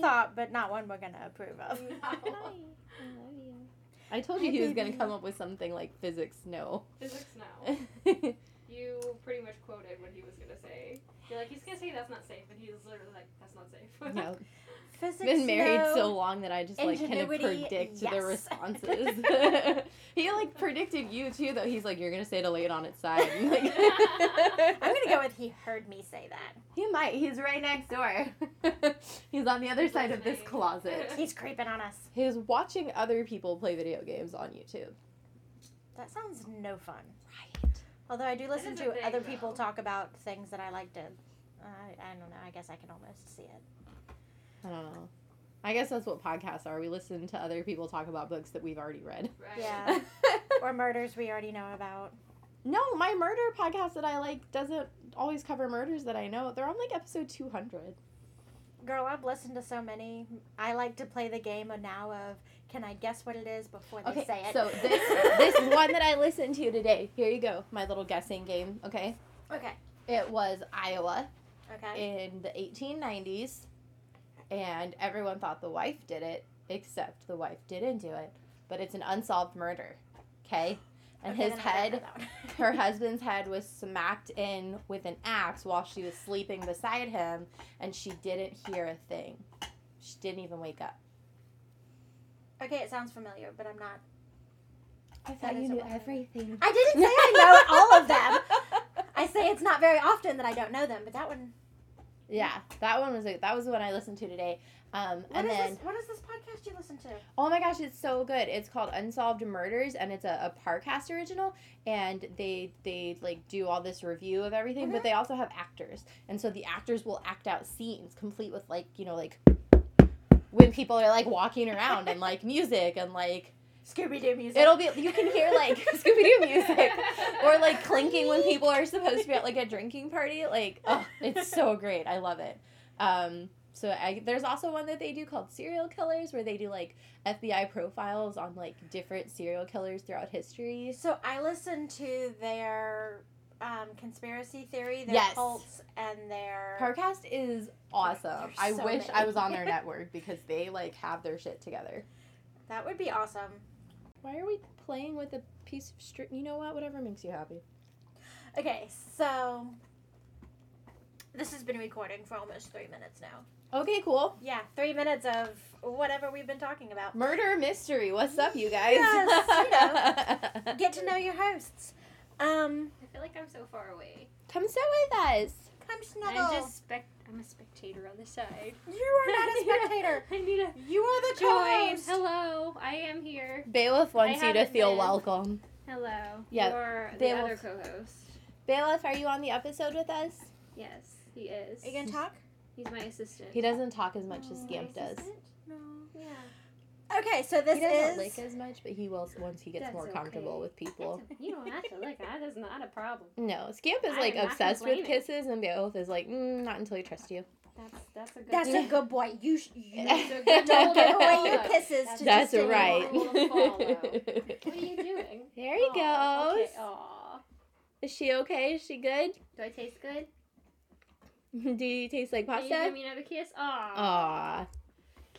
That's thought, but not one we're gonna approve of. I told you he was gonna come up with something like physics. No. Physics no. You pretty much quoted what he was gonna say. You're like, he's gonna say that's not safe, and he's literally like, that's not safe. no. Physics. Been married no. so long that I just like kind of predict yes. the responses. he like predicted you too, though. He's like, you're gonna say to lay it on its side. And, like, I'm gonna go with he heard me say that. He might. He's right next door. He's on the other He's side of this closet. He's creeping on us. He's watching other people play video games on YouTube. That sounds no fun. Right. Although I do listen to thing, other people talk about things that I like to. I I don't know. I guess I can almost see it. I don't know. I guess that's what podcasts are. We listen to other people talk about books that we've already read. Right. Yeah. or murders we already know about. no, my murder podcast that I like doesn't always cover murders that I know. They're on like episode 200. Girl, I've listened to so many. I like to play the game of now of can I guess what it is before they Okay, say it. so this this one that I listened to today. Here you go, my little guessing game. Okay, okay. it was Iowa Okay. in the 1890s, and everyone thought the wife did it, except the wife didn't do it. But it's an unsolved murder. Okay, and Okay, his then I don't head know that one. her husband's head was smacked in with an axe while she was sleeping beside him, and she didn't hear a thing. She didn't even wake up. Okay, it sounds familiar, but I'm not. I thought you knew everything. I didn't say I know all of them. I say it's not very often that I don't know them, but that one. Yeah, that one was a, that was the one I listened to today. Um, What and is then this? What is this podcast you listen to? oh my gosh, it's so good. It's called Unsolved Murders, and it's a, a Parcast original. And they they like do all this review of everything, but Mhm. they also have actors, and so the actors will act out scenes complete with like you know like when people are like walking around and like music and like Scooby Doo music. It'll be you can hear like Scooby Doo music or like clinking when people are supposed to be at like a drinking party. Like oh, it's so great. I love it. Um, so I, there's also one that they do called Serial Killers, where they do like FBI profiles on like different serial killers throughout history. So I listened to their um, conspiracy theory, their Yes. cults, and their. Parcast is awesome. There's I so wish I was on their network because they like have their shit together. that would be awesome. Why are we playing with a piece of string? You know what? Whatever makes you happy. Okay, so this has been recording for almost three minutes now. Okay, cool. Yeah, three minutes of whatever we've been talking about. Murder mystery. What's up, you guys? Yes, you Get to know your hosts. Um, I feel like I'm so far away. Come sit with us. Come snuggle. I'm just spec. I'm a spectator on the side. You are not a spectator. I need a You are the join. co-host. Hello, I am here. Bailiff wants I you to haven't feel been. welcome. Hello. Yeah, You're the other co-host. Bailiff, are you on the episode with us? Yes, he is. Are you gonna talk? He's my assistant. He doesn't talk as much as Oh, Scamp my does. assistant? No. Yeah. Okay, so this he doesn't is lick as much, but he will once he gets That's more comfortable okay. with people. A- you don't have to lick. That is not a problem. No, Scamp is I like obsessed with kisses, and Bailiff is like, mm, not until he trusts you. That's that's a good. that's a good boy. You sh- you That's a don't give away your kisses to That's just right. anyone. Rule of follow. What are you doing? There he Aw, goes. Okay. Aw. Is she okay? Is she good? Do I taste good? Do you taste like Can you pasta? give me another kiss? Aw. Aw.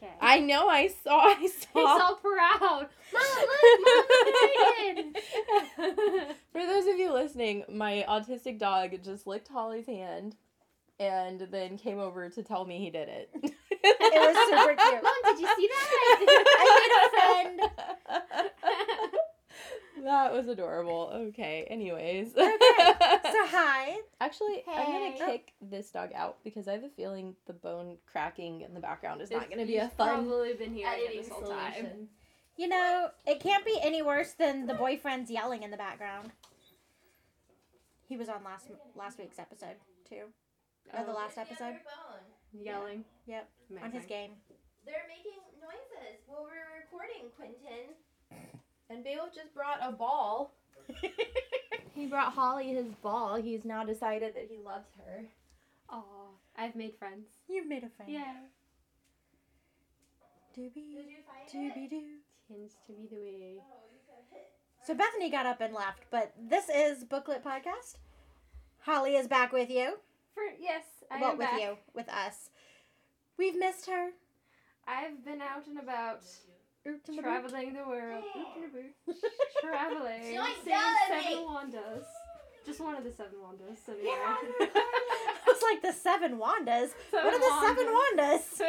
Okay. I know. I saw. I saw. He's saw. proud. Mama, look. In. For those of you listening, my autistic dog just licked Holly's hand and then came over to tell me he did it. It was super cute. Mom, did you see that? I made a friend. That was adorable. Okay. Anyways. Okay, So hi. Actually, I'm gonna kick this dog out because I have a feeling the bone cracking in the background is not gonna be a fun Probably been hearing it editing this whole time. You know, it can't be any worse than the boyfriend's yelling in the background. He was on last last week's episode too, or the Oh, last episode Yelling. Yep, on his game. They're making noises while we're recording, Quentin. And Bale just brought a ball. He brought Holly his ball. He's now decided that he loves her. Oh, I've made friends. You've made a friend. Yeah. Doobie, Did you find doobie it? doo. Tends to be the way. So Bethany got up and left, but this is Booklet Podcast. Holly is back with you. For yes, I well, am with back. you, with us. We've missed her. I've been out and about, Oot and a boot. traveling the world, traveling, She seeing seven. Wandas. Just one of the seven Wandas. So Yeah. yeah. it's like the seven Wandas. what are the seven Wandas?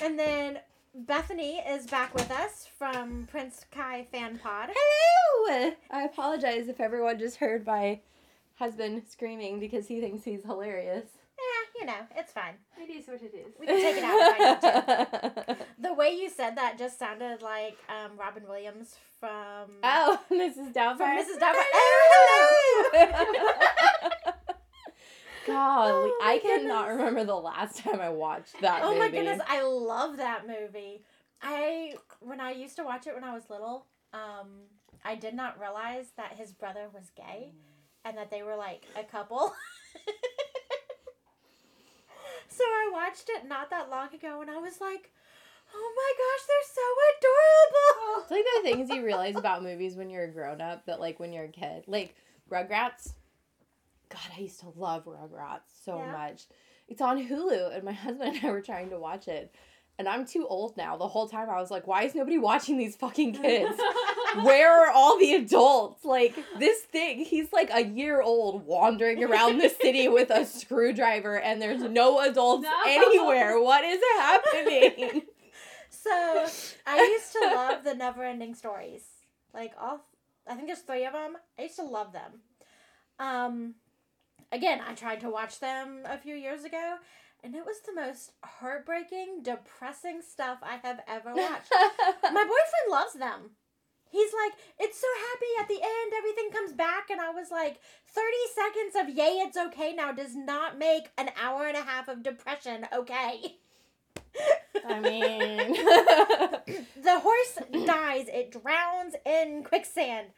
And then Bethany is back with us from Prince Kai Fan Pod. Hello! I apologize if everyone just heard my husband screaming because he thinks he's hilarious. You know, it's fine. it is what it is. We can take it out if I need to. The way you said that just sounded like um, Robin Williams from oh, Mrs. Doubtfire. from Mrs. Doubtfire. Oh, hello! God, Oh I cannot goodness. remember the last time I watched that oh movie. my goodness, I love that movie. I when I used to watch it when I was little, um, I did not realize that his brother was gay and that they were like a couple. So I watched it not that long ago and I was like, "Oh my gosh, they're so adorable." It's like the things you realize about movies when you're a grown up that like when you're a kid. Like Rugrats. God, I used to love Rugrats so Yeah. much. It's on Hulu and my husband and I were trying to watch it. And I'm too old now. The whole time I was like, why is nobody watching these fucking kids? Where are all the adults? Like this thing, he's like a year old wandering around the city with a screwdriver and there's no adults No. anywhere. What is happening? So I used to love the never ending stories. Like all I think there's three of them. I used to love them. Um again, I tried to watch them a few years ago and it was the most heartbreaking, depressing stuff I have ever watched. My boyfriend loves them. He's like, it's so happy at the end, everything comes back. And I was like, 30 seconds of yay, it's okay now does not make an hour and a half of depression okay. I mean, the horse dies, it drowns in quicksand.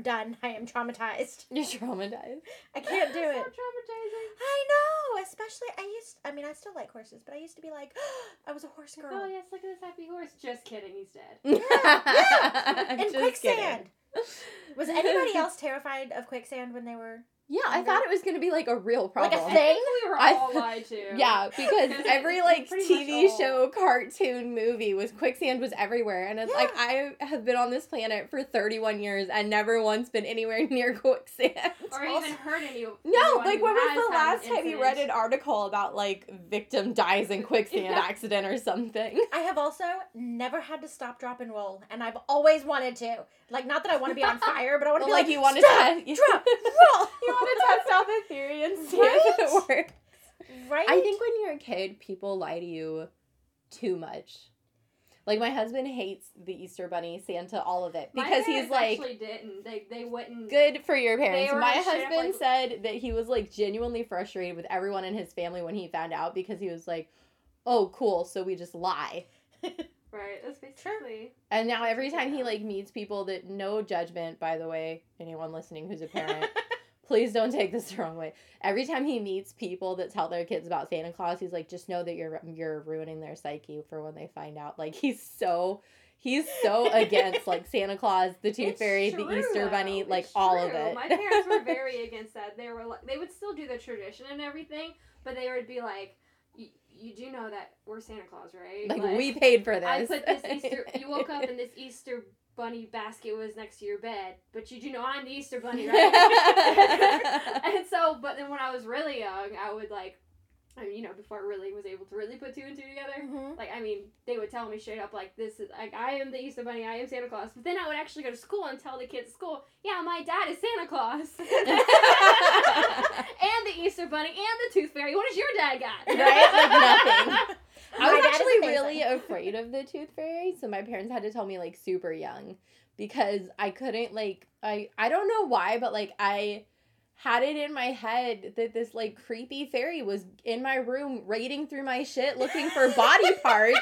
Done. I am traumatized. you're traumatized. I can't do it. so it. traumatizing. I know, especially I used I mean I still like horses, but I used to be like I was a horse girl. Oh yes, look at this happy horse. Just kidding, he's dead. yeah. yeah. In quicksand. kidding. Was anybody else terrified of quicksand when they were Yeah, I thought it was gonna be like a real problem. Like problem. a thing? we were I- all lied to. Yeah, because every like TV show, cartoon, movie was quicksand was everywhere, and it's like I have been on this planet for 31 years and never once been anywhere near quicksand. Or Also- even heard any. No, like when was the last time you read an article about like victim dies in quicksand Yeah. accident or something? I have also never had to stop, drop, and roll, and I've always wanted to. Like, not that I want to be on fire, but I want to Well, be like like, you want to stop, test, drop, roll. you want to test out the theory and see if it works. right? I think when you're a kid, people lie to you too much. Like my husband hates the Easter Bunny, Santa, all of it My because he's like actually didn't. They they wouldn't. good for your parents. My husband like- said that he was like genuinely frustrated with everyone in his family when he found out because he was like, "Oh, cool, so we just lie." Right. That's basically. And now every time he like meets people that no judgment, by the way, anyone listening who's a parent, please don't take this the wrong way. Every time he meets people that tell their kids about Santa Claus, he's like, just know that you're you're ruining their psyche for when they find out. Like he's so he's so against like Santa Claus, the Tooth Fairy, the true, Easter Bunny, like all of it. My parents were very against that. They were like, they would still do the tradition and everything, but they would be like, "Y- "You do know that we're Santa Claus, right? like, we paid for this. I put this Easter. You woke up and this Easter bunny basket was next to your bed, but you do know I'm the Easter bunny, right? and so, but then when I was really young, I would like I mean, you know, before I really was able to really put two and two together. Mhm. Like, I mean, they would tell me straight up, like, this is, like, I am the Easter Bunny, I am Santa Claus. But then I would actually go to school and tell the kids at school, yeah, my dad is Santa Claus. and the Easter Bunny and the Tooth Fairy. What does your dad got? Right? Like nothing. I was actually really afraid of the tooth fairy, so my parents had to tell me like super young because I couldn't like I I don't know why, but like I had it in my head that this like creepy fairy was in my room raiding through my shit looking for body parts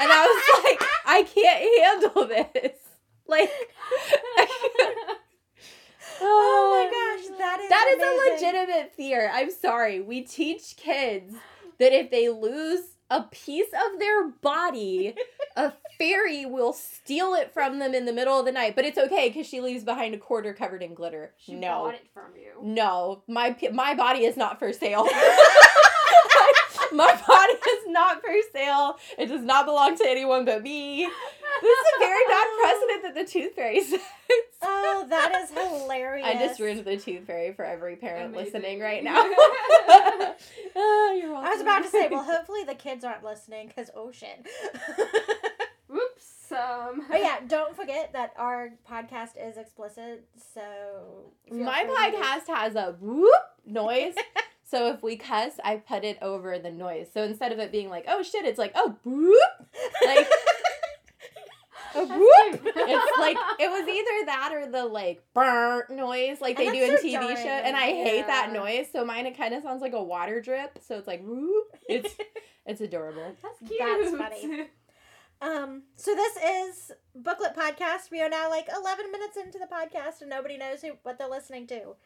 and I was like I can't handle this. Like oh, oh my gosh, that is that is amazing. a legitimate fear. I'm sorry. We teach kids that if they lose a piece of their body, a fairy will steal it from them in the middle of the night. But it's okay because she leaves behind a quarter covered in glitter. she no, bought it from you. no, my my body is not for sale. my body is not for sale. It does not belong to anyone but me. This is a very bad precedent that the tooth fairy sets. Oh, that is hilarious. I just ruined the tooth fairy for every parent Amazing. listening right now. Ah, you're welcome. I was about to say, well, hopefully the kids aren't listening because oh shit. Whoops. Um, but yeah, don't forget that our podcast is explicit, so my free to use- podcast has a whoop noise. So if we cuss, I put it over the noise. So instead of it being like, oh shit, it's like, oh whoop. Like a That's whoop. It's like it was either that or the like burr noise like they do in so TV jarring. show, and I hate that noise. So mine it kind of sounds like a water drip. So it's like whoop. It's it's adorable. That's cute. That's funny. Um, so this is Booklet Podcast. We are now like 11 minutes into the podcast and nobody knows who, what they're listening to.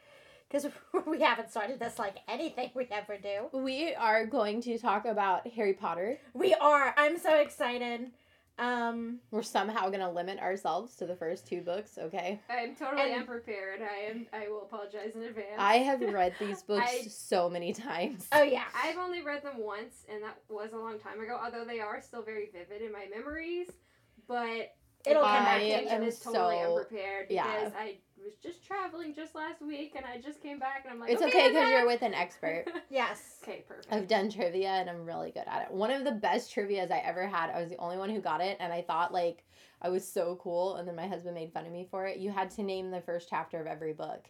Because we haven't started this like anything we ever do. We are going to talk about Harry Potter. We are. I'm so excited. Um, We're somehow going to limit ourselves to the first two books, okay? I'm totally And- unprepared. I am. I will apologize in advance. I have read these books I- so many times. oh yeah. I've only read them once, and that was a long time ago. Although they are still very vivid in my memories, but It'll come back to I you. am totally so- unprepared yeah. because I was just traveling just last week, and I just came back, and I'm like, It's okay okay because I'm you're with an expert. Yes. okay, perfect. I've done trivia and I'm really good at it. One of the best trivias I ever had, I was the only one who got it, and I thought like I was so cool. And then my husband made fun of me for it. You had to name the first chapter of every book.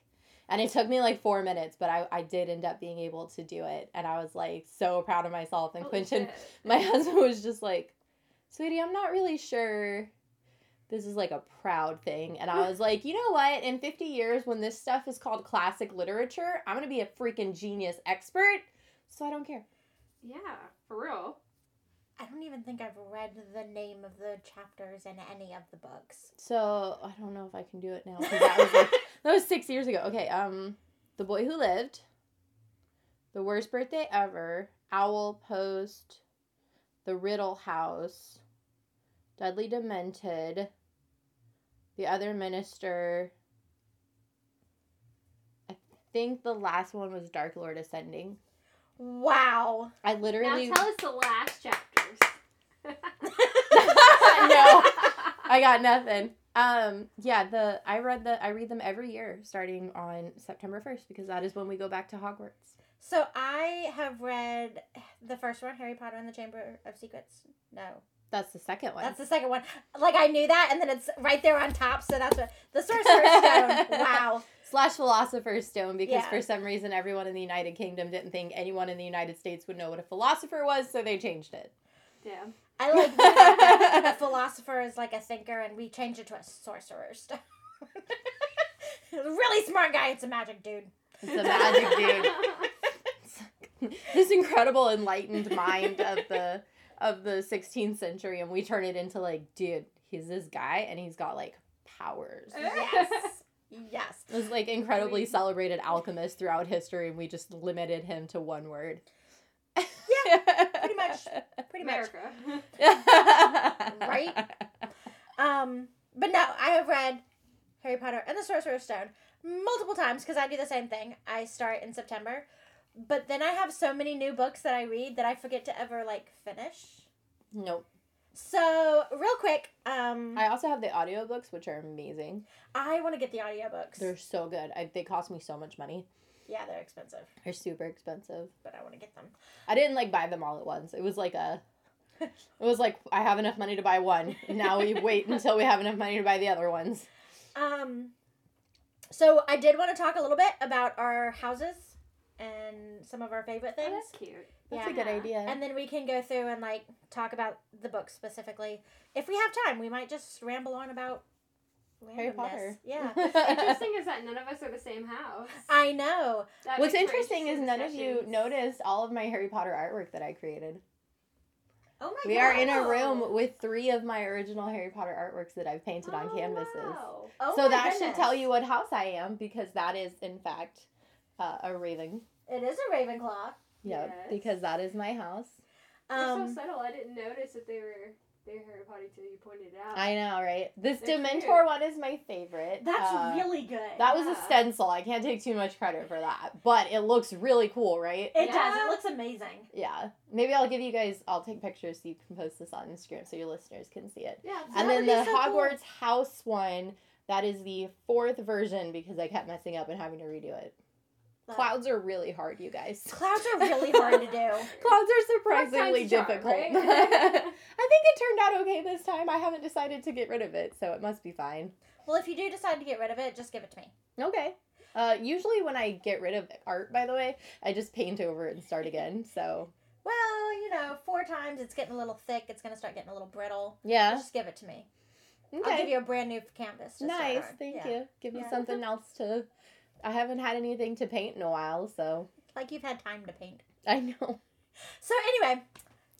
And it took me like four minutes, but I, I did end up being able to do it. And I was like so proud of myself. And Holy Quentin, shit. my husband was just like, Sweetie, I'm not really sure this is like a proud thing. And I was like, you know what? In 50 years, when this stuff is called classic literature, I'm going to be a freaking genius expert. So I don't care. Yeah, for real. I don't even think I've read the name of the chapters in any of the books. So I don't know if I can do it now. That was, like, that was six years ago. Okay, um, The Boy Who Lived, The Worst Birthday Ever, Owl Post, The Riddle House, Dudley Demented, The Other Minister. I think the last one was Dark Lord Ascending. Wow. I literally Now tell us the last chapters. no, I got nothing. Um, yeah, the I read the I read them every year starting on September first because that is when we go back to Hogwarts. So I have read the first one, Harry Potter and the Chamber of Secrets. No, That's the second one. that's the second one. Like I knew that, and then it's right there on top. So that's what the Sorcerer's Stone. Wow. Slash Philosopher's Stone because Yeah. for some reason everyone in the United Kingdom didn't think anyone in the United States would know what a philosopher was, so they changed it. yeah. I like that a philosopher is like a thinker, and we changed it to a sorcerer's stone. really smart guy. It's a magic dude. It's a magic dude. this incredible enlightened mind of the of the 16th century and we turn it into like dude he's this guy and he's got like powers Yes. Yes. This like incredibly mean- celebrated alchemist throughout history and we just limited him to one word Yeah, pretty much. Pretty much. Right? Um, but no, I have read Harry Potter and the Sorcerer's Stone multiple times because I do the same thing. I start in September, but then I have so many new books that I read that I forget to ever like finish. nope So real quick, um, I, also have the audiobooks which are amazing I want to get the audiobooks. they're so good I, they cost me so much money Yeah, they're expensive, They're super expensive. but I want to get them. I didn't like buy them all at once. It was like a it was like I have enough money to buy one. Now we wait until we have enough money to buy the other ones. Um, so I did want to talk a little bit about our houses and some of our favorite Oh, things. that's cute. That's Yeah. a good idea. And then we can go through and like talk about the book specifically. If we have time, we might just ramble on about Harry randomness. Potter. Yeah. Interesting is that none of us are the same house. I know. That What's interesting is none of you noticed all of my Harry Potter artwork that I created. Oh my god. We god. are in a room with three of my original Harry Potter artworks that I've painted on Oh, canvases. wow. Oh so my that should tell you what house I am because that is in fact uh, a Raven. It is a Ravenclaw. Yeah, Yes. because that is my house. They're Um, so subtle. I didn't notice that they were they're Harry Potter till you pointed it out. I know, right? This They're Dementor cute. one is my favorite. that's Uh, really good. That was a stencil. I can't take too much credit for that, but it looks really cool, right? it does. It looks amazing. Yeah. Maybe I'll give you guys. I'll take pictures so you can post this on Instagram so your listeners can see it. Yeah. and then the be so cool. Hogwarts house one. That is the fourth version because I kept messing up and having to redo it. Clouds are really hard, you guys. Clouds are really hard to do. Clouds are surprisingly time's a charm, difficult. right? I think it turned out okay this time. I haven't decided to get rid of it, so it must be fine. Well, if you do decide to get rid of it, just give it to me. Okay. Uh, usually when I get rid of art, by the way, I just paint over it and start again. So Well, you know, four times it's getting a little thick. It's gonna start getting a little brittle. yeah. Just give it to me. Okay. I'll give you a brand new canvas. Nice. Thank Yeah. you. Give me Yeah. something else to. I haven't had anything to paint in a while, so Like you've had time to paint. I know. So anyway,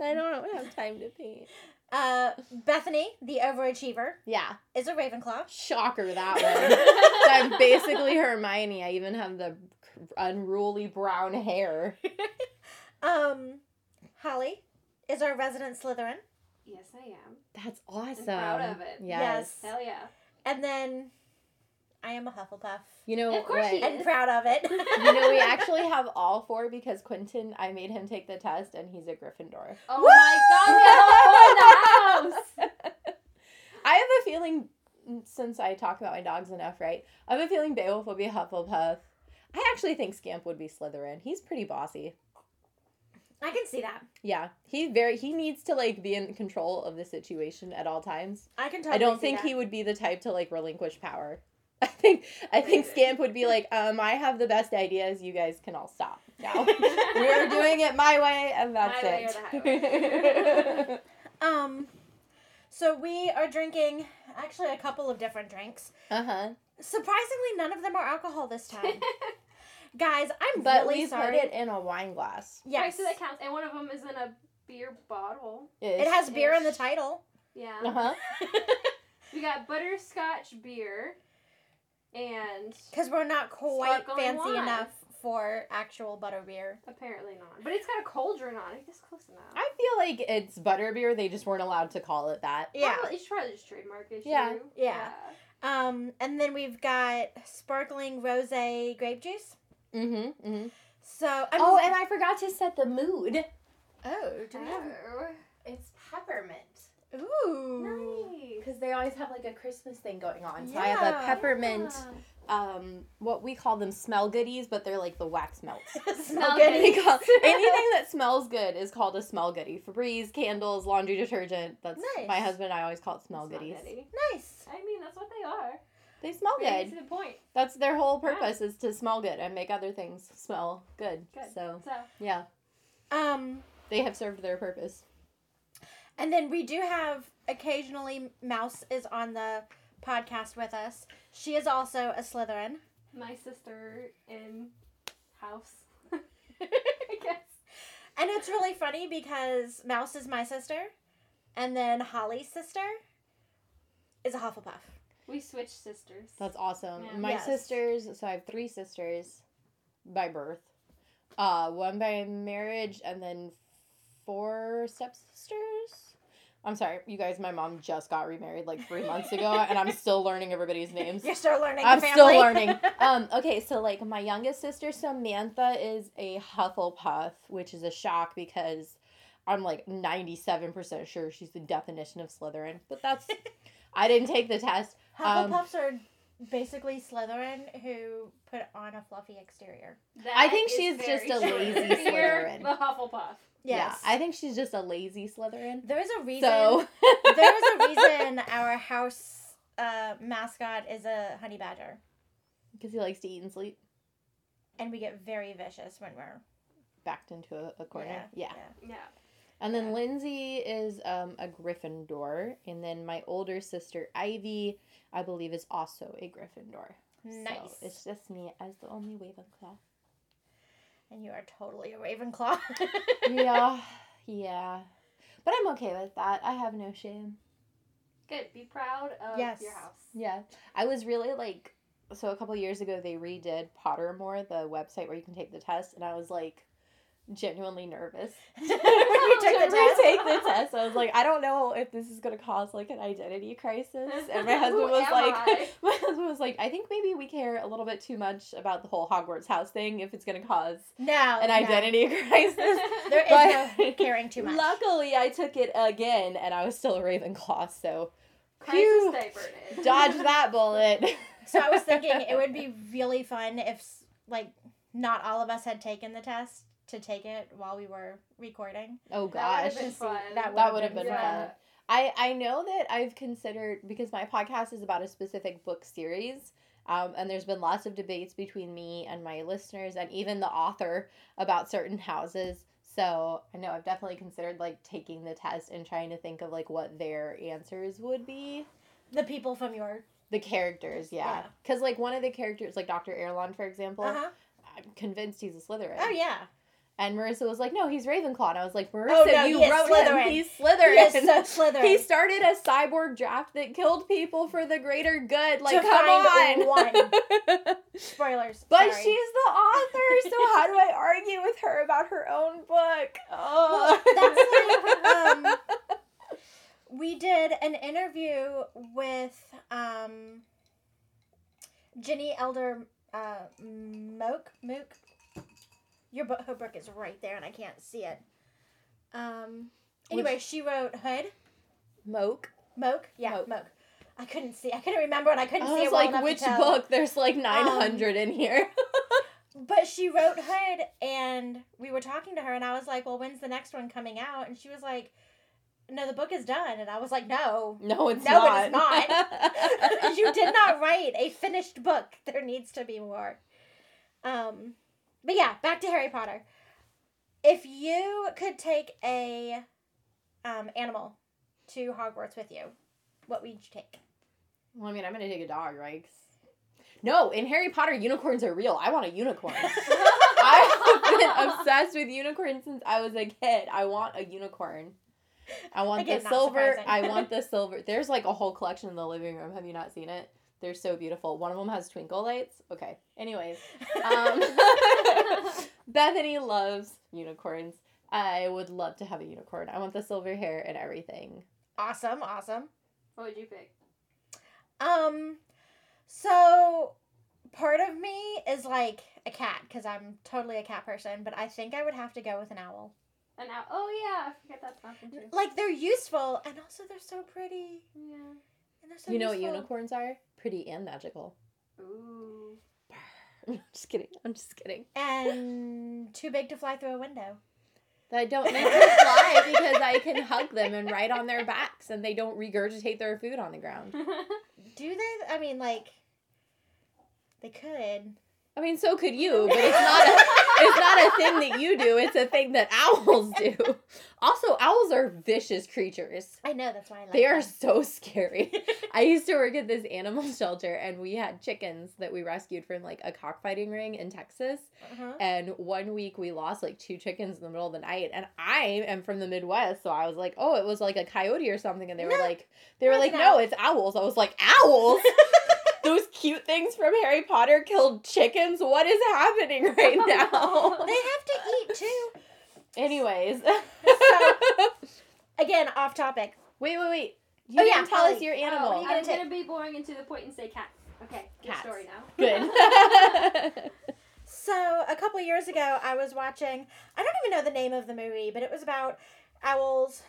I don't have time to paint. uh, Bethany, the overachiever, Yeah. is a Ravenclaw. Shocker that one. I'm basically Hermione. I even have the unruly brown hair. Um, Holly is our resident Slytherin, Yes, I am. That's awesome. proud of it. Yes. Hell yeah. and then I am a Hufflepuff, You know Of course what? she and proud of it. You know we actually have all four because Quentin. I made him take the test, and he's a Gryffindor. Oh my god, we have a four in the house. I have a feeling, mm, since I talk about my dogs enough, right? I have a feeling Beowulf will be a Hufflepuff. I actually think Scamp would be Slytherin. He's pretty bossy. I can see that. Yeah, he very he needs to like be in control of the situation at all times. I can totally. I don't see think that. he would be the type to like relinquish power. I think I think Scamp would be like, um, I have the best ideas. You guys can all stop now. We're doing it my way, and that's My way it. Um, so we are drinking actually a couple of different drinks. uh huh. Surprisingly, none of them are alcohol this time. Guys, I'm But really we sorry. put it in a wine glass. Yeah, yes, so that counts. And one of them is in a beer bottle. it has beer in the title. Yeah. Uh huh. We got butterscotch beer and Because we're not quite fancy wine. enough for actual butterbeer. apparently not. But it's got a cauldron on it. That's close enough. I feel like it's butterbeer. They just weren't allowed to call it that. Yeah. Probably, you should probably just trademark issue. Yeah. Yeah. Um, and then we've got sparkling rosé grape juice. Mm-hmm. mm-hmm. So I'm Oh, and I forgot to set the mood. oh, do we have? Oh. It's peppermint. Ooh, Nice. Because they always have like a Christmas thing going on. So I have a Yeah. peppermint, um, what we call them smell goodies, but they're like the wax melts. smell good. good. Call- anything that smells good is called a smell goodie. Febreze, candles, laundry detergent. That's Nice. my husband and I always call it smell not goodies. goody. Nice. I mean, that's what they are. They smell it good. to the point. That's their whole purpose is to smell good and make other things smell good. Good. So So, yeah, Um, they have served their purpose. And then we do have occasionally Mouse is on the podcast with us. She is also a Slytherin. my sister in house. I guess. And it's really funny because Mouse is my sister, and then Holly's sister is a Hufflepuff. We switched sisters. That's awesome. Yeah. My Yes. sisters, so I have three sisters by birth. Uh, one by marriage and then four stepsisters. I'm sorry, you guys, my mom just got remarried like three months ago and I'm still learning everybody's names. You're still learning. I'm the still learning. Um, okay, so like my youngest sister Samantha is a Hufflepuff, which is a shock because I'm like 97% sure she's the definition of Slytherin. But that's I didn't take the test. Um, Hufflepuffs are basically Slytherin who put on a fluffy exterior. I think she's very just a lazy Slytherin. The Hufflepuff. Yes. Yeah, I think she's just a lazy Slytherin. There's a reason. So there's a reason our house uh, mascot is a honey badger, because he likes to eat and sleep, and we get very vicious when we're backed into a, a corner. Yeah. Yeah. And then Lindsay is um, a Gryffindor, and then my older sister Ivy, I believe, is also a Gryffindor. Nice. So it's just me as the only Ravenclaw. And you are totally a Ravenclaw. yeah, yeah, but I'm okay with that. I have no shame. Good. Be proud of Yes. your house. Yeah, I was really like, so a couple years ago they redid Pottermore, the website where you can take the test, and I was like, genuinely nervous when you took the test. retake the test. I was like, I don't know if this is gonna cause like an identity crisis. And my husband was like, I? my husband was like, I think maybe we care a little bit too much about the whole Hogwarts house thing if it's gonna cause No. an no. identity crisis. There is But- no caring too much. Luckily, I took it again, and I was still a Ravenclaw, so Crisis Phew. dodge that bullet. So I was thinking it would be really fun if like not all of us had taken the test to take it while we were recording. Oh That gosh, would've been fun. That, That would have been, been fun. fun. I I know that I've considered because my podcast is about a specific book series. Um, and there's been lots of debates between me and my listeners and even the author about certain houses. So I know I've definitely considered like taking the test and trying to think of like what their answers would be. The people from your The characters, yeah. Yeah. Because like one of the characters, like Dr. Erland, for example, uh huh. I'm convinced he's a Slytherin. Oh yeah. And Marissa was like, "No, he's Ravenclaw." And I was like, "Marissa, Oh, no, you wrote Slytherin. him. He's Slytherin. He so Slytherin. He started a cyborg draft that killed people for the greater good. Like, To come on. one. Spoilers. but sorry. she's the author, so how do I argue with her about her own book? Oh. Well, that's like, um, we did an interview with um, Jenny Elder uh, Moke. Mook. Your book, her book is right there, and I can't see it. Um. Anyway, Which- she wrote Hood. Moke. Moak. Yeah, Moke. Moke. I couldn't see. I couldn't remember, and I couldn't I see it well like, which book? There's like 900 in here. But she wrote Hood, and we were talking to her, and I was like, "Well, when's the next one coming out?" And she was like, "No, the book is done." And I was like, "No, no, it's No, not. it is not. you did not write a finished book. There needs to be more." Um, but yeah, back to Harry Potter. If you could take a um animal to Hogwarts with you, what would you take? Well, I mean, I'm gonna take a dog, right? No, in Harry Potter, unicorns are real. I want a unicorn. I've been obsessed with unicorns since I was a kid. I want a unicorn. I want Again, the silver. I want the silver. There's like a whole collection in the living room. Have you not seen it? They're so beautiful. One of them has twinkle lights. Okay. Anyways, um, Bethany loves unicorns. I would love to have a unicorn. I want the silver hair and everything. awesome, awesome. what would you pick? Um, so part of me is like a cat because I'm totally a cat person, but I think I would have to go with an owl. An owl. Oh yeah, I forget that's an option too. Like they're useful and also they're so pretty Yeah. and they're so you know what unicorns are? Pretty and magical. Ooh. I'm just kidding. I'm just kidding. and too big to fly through a window. That I don't make to fly because I can hug them and ride on their backs and they don't regurgitate their food on the ground. Do they? I mean, like they could. I mean, so could you, but it's not a it's not a thing that you do. It's a thing that owls do. Also, owls are vicious creatures. I know that's why I like. They are them. so scary. I used to work at this animal shelter and we had chickens that we rescued from like a cockfighting ring in Texas. Uh-huh. And one week we lost like two chickens in the middle of the night. And I am from the Midwest, so I was like, oh, it was like a coyote or something. And they were No, like, they were like, no, owl." it's owls. I was like, owls? Those cute things from Harry Potter killed chickens. What is happening right oh, now? they have to eat too. Anyways. Again, off topic. wait, wait, wait. You Oh, yeah, tell us Holly. your Oh, animal. what are you I'm gonna take? gonna be boring and to the point and say cat. Okay, good Cats. story now. Good. So a couple years ago, I was watching. I don't even know the name of the movie, but it was about owls,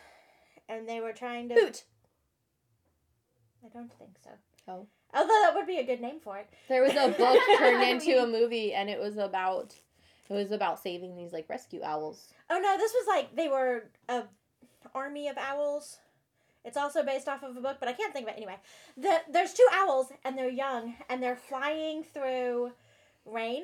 and they were trying to. Hoot. I don't think so. Oh. Although that would be a good name for it. There was a book turned into a movie, and it was about it was about saving these like rescue owls. Oh no, this was like they were a army of owls. It's also based off of a book, but I can't think of it anyway. The, there's two owls and they're young and they're flying through rain,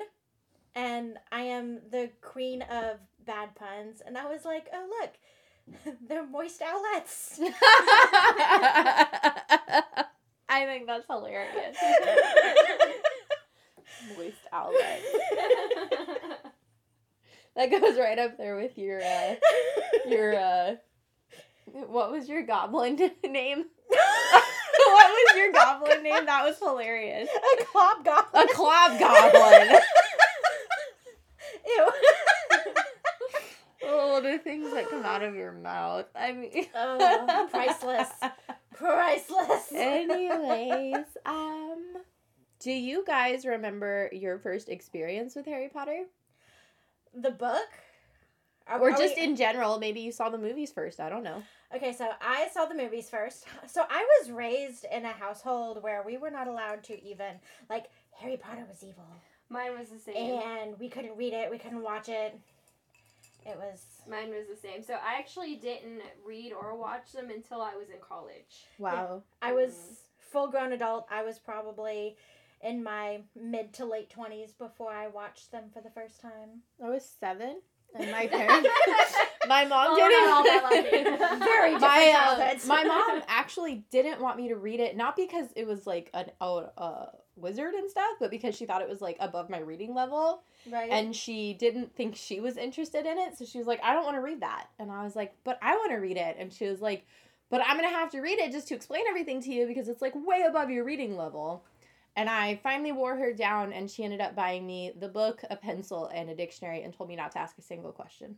and I am the queen of bad puns, and I was like, oh look, they're moist owlets. I think that's hilarious. Moist owlet. That goes right up there with your uh, your uh, what was your goblin name? what was your goblin name? That was hilarious. a clob goblin. A clob goblin. Ew. oh, the things that come out of your mouth. I mean, Oh, priceless. Priceless. Anyways, um, do you guys remember your first experience with Harry Potter, the book? Are- or are just we- in general? Maybe you saw the movies first. I don't know. Okay, so I saw the movies first. So I was raised in a household where we were not allowed to even like Harry Potter was evil, Mine was the same. and we couldn't read it, we couldn't watch it. It was Mine was the same. So I actually didn't read or watch them until I was in college. Wow. I was Mhm. full grown adult. I was probably in my mid to late twenties before I watched them for the first time. I was seven, and my parents, my mom Well, didn't. not all that. Very my uh, my mom actually didn't want me to read it, not because it was like an uh, wizard and stuff, but because she thought it was like above my reading level, right? and she didn't think she was interested in it. So she was like, "I don't want to read that," and I was like, "But I want to read it," and she was like. But I'm gonna have to read it just to explain everything to you because it's like way above your reading level. And I finally wore her down, and she ended up buying me the book, a pencil, and a dictionary, and told me not to ask a single question.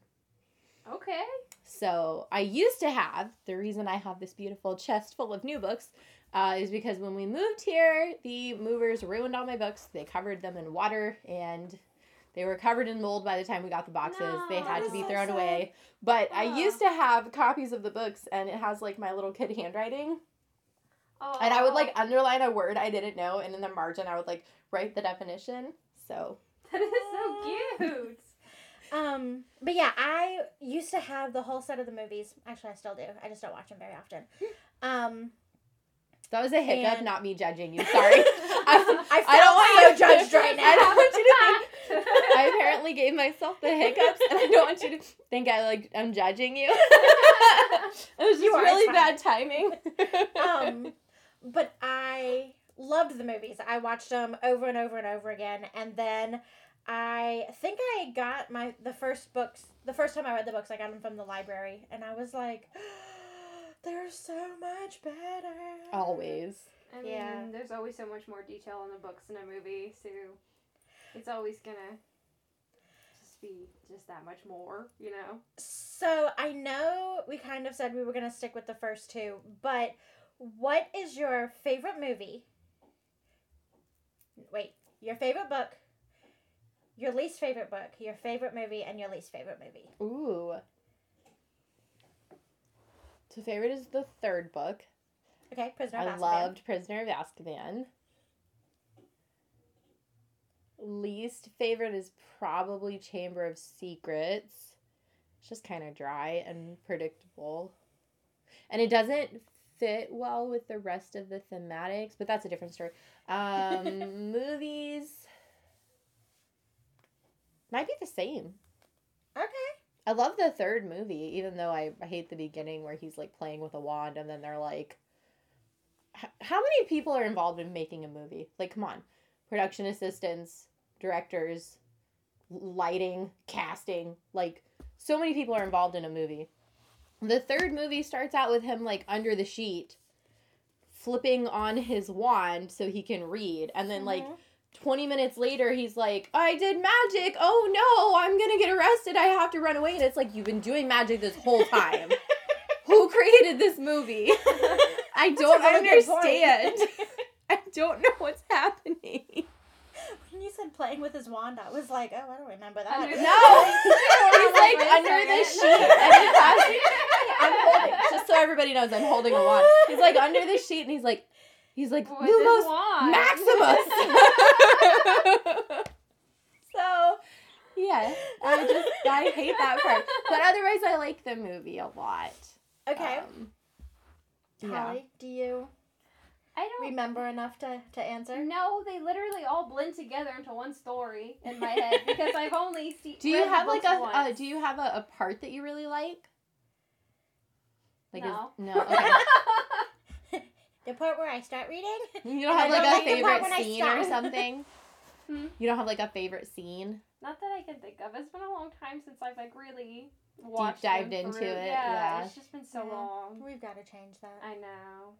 Okay. So I used to have the reason I have this beautiful chest full of new books uh, is because when we moved here, the movers ruined all my books. They covered them in water and they were covered in mold by the time we got the boxes. they had to be so thrown sad. away. But I used to have copies of the books and it has like my little kid handwriting. Oh. And I would like underline a word I didn't know and in the margin I would like write the definition. So That is so cute. Um, but yeah, I used to have the whole set of the movies. Actually, I still do. I just don't watch them very often. Um, that was a hiccup, And- not me judging you. Sorry. I, I I don't want you judged right now. I don't want you to think I apparently gave myself the hiccups, and I don't want you to think I like I'm judging you. it was just You really bad timing. um, but I loved the movies. I watched them over and over and over again, and then I think I got my the first books. The first time I read the books, I got them from the library, and I was like, "They're so much better." Always. I mean, Yeah. there's always so much more detail in the books than a movie, so it's always gonna just be just that much more, you know. So I know we kind of said we were gonna stick with the first two, but what is your favorite movie? Wait, your favorite book, your least favorite book, your favorite movie, and your least favorite movie. Ooh. So favorite is the third book. Okay, Prisoner of Azkaban. I Azkaban. loved Prisoner of Azkaban. Least favorite is probably Chamber of Secrets. It's just kind of dry and predictable. And it doesn't fit well with the rest of the thematics, but that's a different story. Um, movies might be the same. Okay. I love the third movie, even though I, hate the beginning where he's like playing with a wand and then they're like, how many people are involved in making a movie? Like, come on, production assistants, directors, lighting, casting, like, so many people are involved in a movie. The third movie starts out with him like under the sheet, flipping on his wand so he can read, and then like Mhm. 20 minutes later he's like i did magic. Oh no i'm gonna get arrested. I have to run away. And it's like you've been doing magic this whole time. Who created this movie? I don't a really good point. understand. I don't know what's happening. When you said playing with his wand, I was like, oh, I don't remember that. Under- no. He's like under the sheet. And he has i'm holding just so everybody knows i'm holding a wand. He's like under the sheet. And he's like He's like With his Lumos. Maximus. so, yeah, I just I hate that part, but otherwise I like the movie a lot. Okay. Um, yeah. Do you I don't remember enough to, to answer? No, they literally all blend together into one story in my head because I've only seen. Do you have like books a uh, do you have a, a part that you really like? Like is- No. no. Okay. The part where I start reading? You don't have like don't a like favorite scene or something. Hmm? You don't have like a favorite scene. Not that I can think of. It's been a long time since I've like really watched dived them into it, Yeah, yeah. it's just been so Yeah. long. We've got to change that. I know.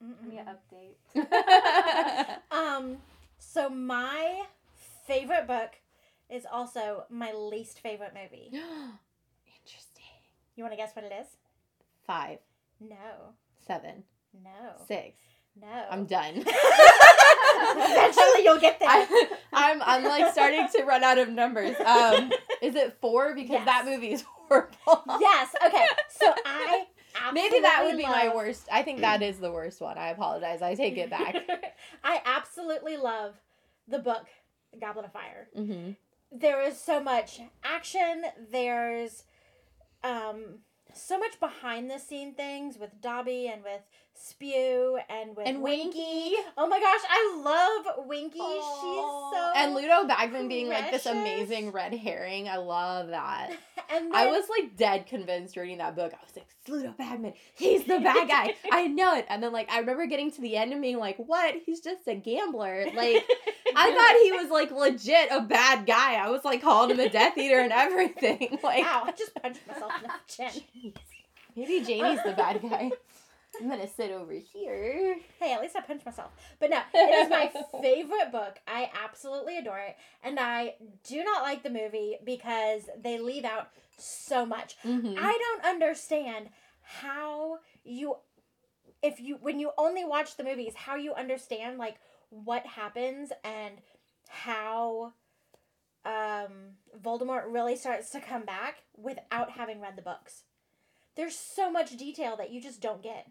I Mm-mm. need an update. Um, so my favorite book is also my least favorite movie. Interesting. You want to guess what it is? Five, No. seven, No. six. No. I'm done. Eventually you'll get there. I, I'm I'm like starting to run out of numbers. Um, is it four? Because Yes. that movie is horrible. yes. Okay. So I Maybe that would be my worst. I think that is the worst one. I apologize. I take it back. I absolutely love the book Goblet of Fire. hmm There is so much action. There's um so much behind the scene things with Dobby and with Spew and with And Winky. Oh my gosh, I love Winky. Aw. She's so And Ludo Bagman being like this amazing red herring. I love that. and I was like dead convinced reading that book. I was like, "It's Ludo Bagman. He's the bad guy. I know it. And then like I remember getting to the end and being like, what? He's just a gambler. Like I thought he was like legit a bad guy. I was like calling him a Death Eater and everything. Like Ow, I just punched myself in the chin. Maybe Janie's the bad guy. I'm gonna sit over here. Hey, at least I punched myself. But no, it is my favorite book. I absolutely adore it. And I do not like the movie because they leave out so much. Mhm. I don't understand how you if you when you only watch the movies, how you understand like what happens and how um Voldemort really starts to come back without having read the books. There's so much detail that you just don't get.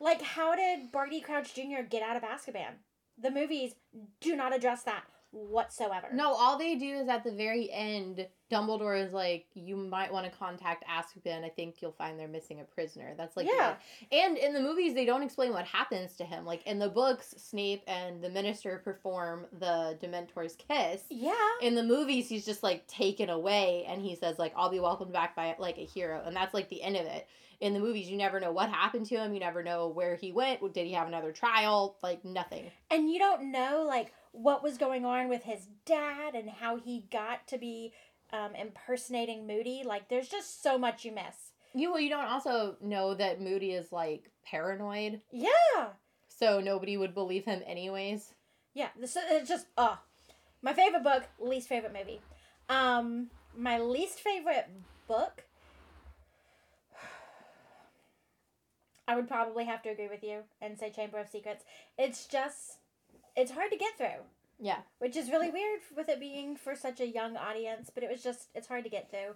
Like how did Barty Crouch Jr. get out of Azkaban? The movies do not address that whatsoever. No, all they do is at the very end, Dumbledore is like, "You might want to contact Azkaban. I think you'll find they're missing a prisoner." That's like, Yeah. And in the movies, they don't explain what happens to him. Like in the books, Snape and the Minister perform the Dementor's kiss. Yeah. In the movies, he's just like taken away, and he says like, "I'll be welcomed back by like a hero," and that's like the end of it. In the movies, you never know what happened to him. You never know where he went. Did he have another trial? Like nothing. and you don't know like what was going on with his dad and how he got to be um, impersonating Moody. Like, there's just so much you miss. You well, you don't also know that Moody is like paranoid. Yeah, So nobody would believe him anyways. yeah. This it's just oh, my favorite book, least favorite movie. Um, my least favorite book. I would probably have to agree with you and say Chamber of Secrets. It's just, it's hard to get through. Yeah. which is really weird with it being for such a young audience but it was just it's hard to get through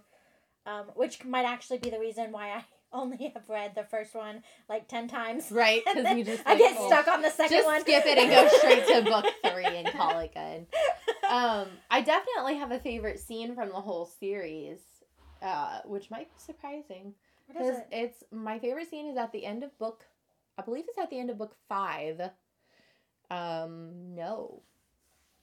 um, which might actually be the reason why i only have read the first one like 10 times Right, because you just i get oh, stuck on the second Just one skip it and go straight to book three and call it good. Um, I definitely have a favorite scene from the whole series, uh, which might be surprising because it it's my favorite scene is at the end of book. I believe it's at the end of book five. Um, no.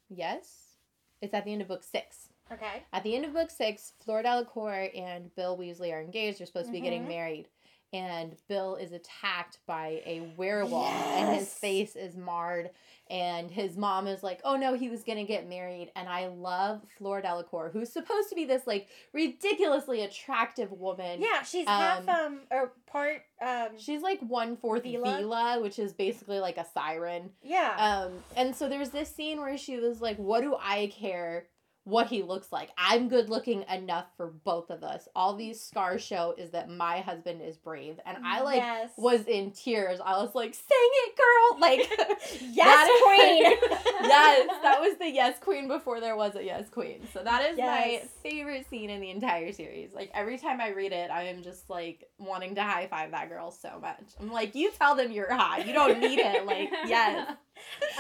Yes, it's at the end of book six. okay At the end of book six, Fleur Delacour and Bill Weasley are engaged. They're supposed to be getting Mhm. married. And Bill is attacked by a werewolf, and his face is marred. And his mom is like, "Oh no, he was gonna get married." And I love Flora Delacour, who's supposed to be this like ridiculously attractive woman. yeah she's half Um, um or part um she's like one fourth Veela? Veela, which is basically like a siren. yeah Um, and so there's this scene where she was like, "What do I care what he looks like. I'm good looking enough for both of us. All these scars show is that my husband is brave. And I like Yes. was in tears. I was like, sing it, girl. Like yes, that- queen. yes, that was the yes queen before there was a yes queen. So that is my favorite scene in the entire series. Like every time I read it, I am just like wanting to high five that girl so much. I'm like, you tell them you're hot. You don't need it. Like, yes.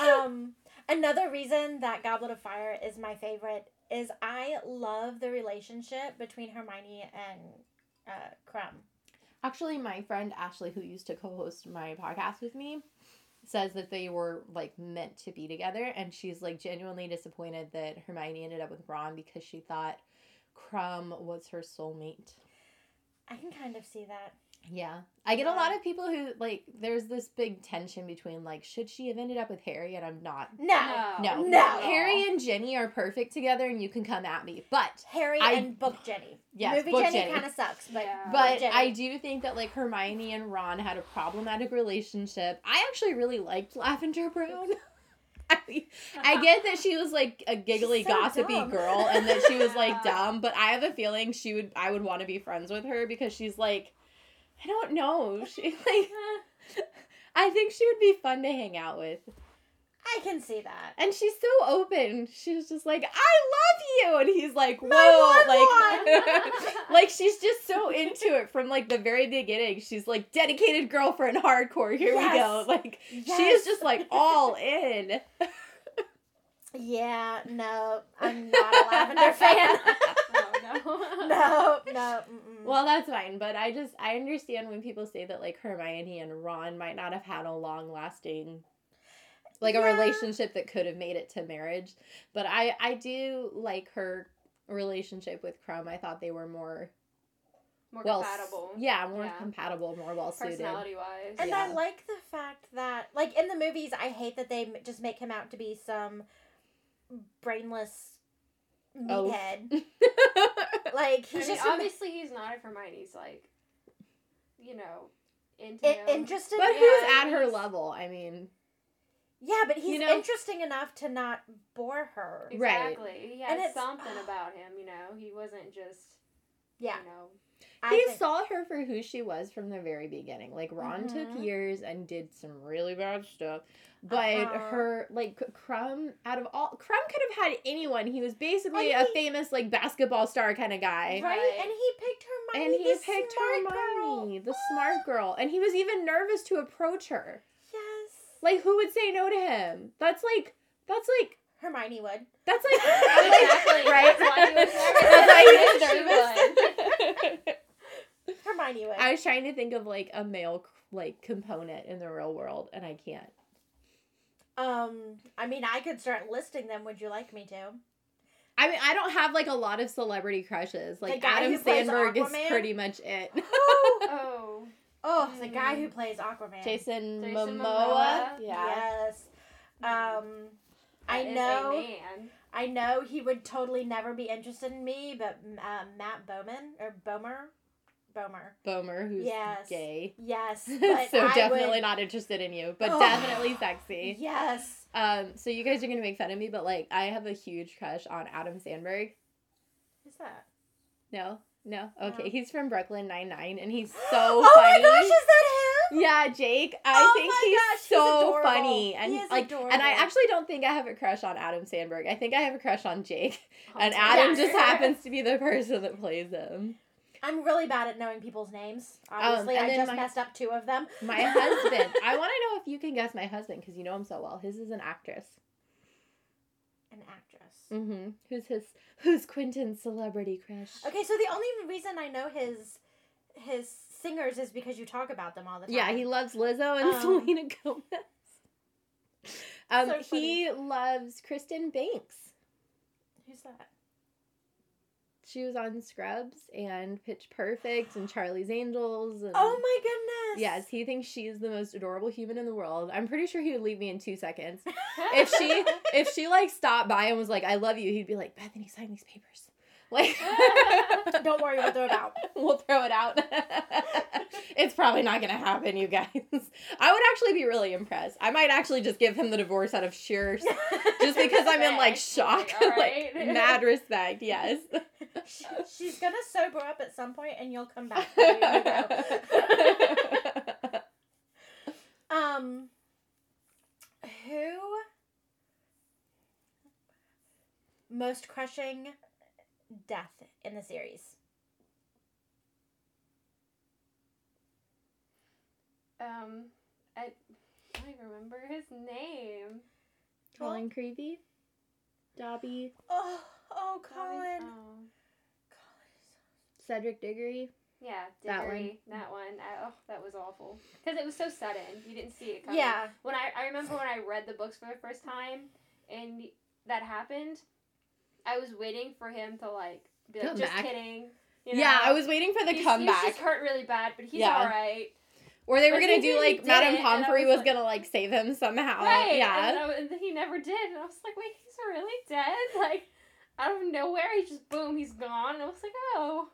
um, another reason that Goblet of Fire is my favorite is I love the relationship between Hermione and uh, Krum. Actually, my friend Ashley, who used to co-host my podcast with me, says that they were like meant to be together, and she's like genuinely disappointed that Hermione ended up with Ron because she thought Krum was her soulmate. I can kind of see that. Yeah. I get a lot um, of people who like there's this big tension between like should she have ended up with Harry and I'm not. No, No. No. Harry and Ginny are perfect together and you can come at me. But Harry I- and Book Ginny. Yes, Movie Book Ginny, Ginny. kind of sucks, but Yeah. but Ginny. I do think that like Hermione and Ron had a problematic relationship. I actually really liked Lavender Brown. I, I get that she was like a giggly so gossipy dumb. girl and that she was like dumb, but I have a feeling she would I would want to be friends with her because she's like I don't know. She like I think she would be fun to hang out with. I can see that. And she's so open. She's just like, I love you. And he's like, whoa. Like, like she's just so into it from like the very beginning. She's like, dedicated girlfriend, hardcore. Here we go. Yes. Like, she is just like all in. Yeah, no, I'm not a Lavender fan. oh no. no, no. Mm-mm. Well, that's fine. But I just, I understand when people say that like Hermione and Ron might not have had a long lasting like a relationship that could have made it to marriage. But I I do like her relationship with Krum. I thought they were more More well compatible. Yeah, more Yeah. compatible, more well suited. Personality wise. And Yeah. I like the fact that, like in the movies, I hate that they just make him out to be some brainless Oh. meathead. Like I he's mean, just an- obviously he's not if Hermione's like, you know, into i- him. interested. But Yeah, who's at her level? I mean, yeah, but he's you know- interesting enough to not bore her. Right. Exactly. He And had it's- something about him, you know. He wasn't just, Yeah, you know. I he think- saw her for who she was from the very beginning. Like Ron Mhm. took years and did some really bad stuff. But Uh-huh. her like Krum out of all Krum could have had anyone. He was basically And a he- famous like basketball star kind of guy. right, Right. and he picked Hermione. And he the picked smart Hermione, girl. the smart girl. And he was even nervous to approach her. Yes, Like who would say no to him? That's like that's like Hermione would. that's like Exactly. right? That's why he was nervous. That's why he was She nervous. Hermione would. I was trying to think of like a male like component in the real world, and I can't. um, I mean, I could start listing them. Would you like me to? I mean, I don't have like a lot of celebrity crushes. Like Adam Sandberg is pretty much it. Oh. Oh, the guy who plays Aquaman. Jason, Jason Momoa. Momoa. Yeah. Yes. Um, I That is a know. I know he would totally never be interested in me, but uh, Matt Bowman or Bomer, Bomer. Bomer, who's Yes. gay. Yes, but so I definitely would, not interested in you, but Oh. definitely sexy. Yes. Um, so you guys are gonna make fun of me, but like I have a huge crush on Adam Sandberg. Who's that? No, no, okay, No. he's from Brooklyn Nine Nine, and he's so oh funny. Oh my gosh, is that him? Yeah, Jake. I Oh think my he's gosh, he's so adorable. funny, and He is like, and I actually don't think I have a crush on Adam Sandberg. I think I have a crush on Jake, and Oh, Adam yeah. just happens to be the person that plays him. I'm really bad at knowing people's names. Obviously, Um, I just my- messed up two of them. My husband. I want to know if you can guess my husband because you know him so well. His is an actress. An actress. Mm-hmm. Who's his? Who's Quentin's celebrity crush? Okay, so the only reason I know his his singers is because you talk about them all the time. Yeah, he loves Lizzo and Um, Selena Gomez. Um, So he loves Kristen Banks. Who's that? She was on Scrubs and Pitch Perfect and Charlie's Angels. And Oh my goodness. Yes, he thinks she's the most adorable human in the world. I'm pretty sure he would leave me in two seconds. If she if she like stopped by and was like, I love you, he'd be like, Bethany, sign these papers. Like, Don't worry, we'll throw it out. we'll throw it out. it's probably not gonna happen, you guys. I would actually be really impressed. I might actually just give him the divorce out of sheer, just because I'm in like shock, All like mad respect. Yes. She- She's gonna sober up at some point, and you'll come back. You go. Um, who most crushing death in the series? Um, I don't even remember his name. Colin Creevey, Dobby, Oh, oh, Colin. Oh. Cedric Diggory. Yeah, That one. Diggory, that one. I, oh, that was awful. Because it was so sudden. You didn't see it coming. Yeah. When I, I remember when I read the books for the first time and that happened, I was waiting for him to like be like, Come just back. kidding. You Yeah. I was waiting for the He's- He's just hurt really bad, but he's Yeah. all right. Or they were But gonna do like Madame did, and I Pomfrey was was like- gonna like save him somehow. Right. Yeah. And, I and then he never did. And I was like, wait, he's really dead? Like, out of nowhere, he just boom, he's gone. And I was like, oh,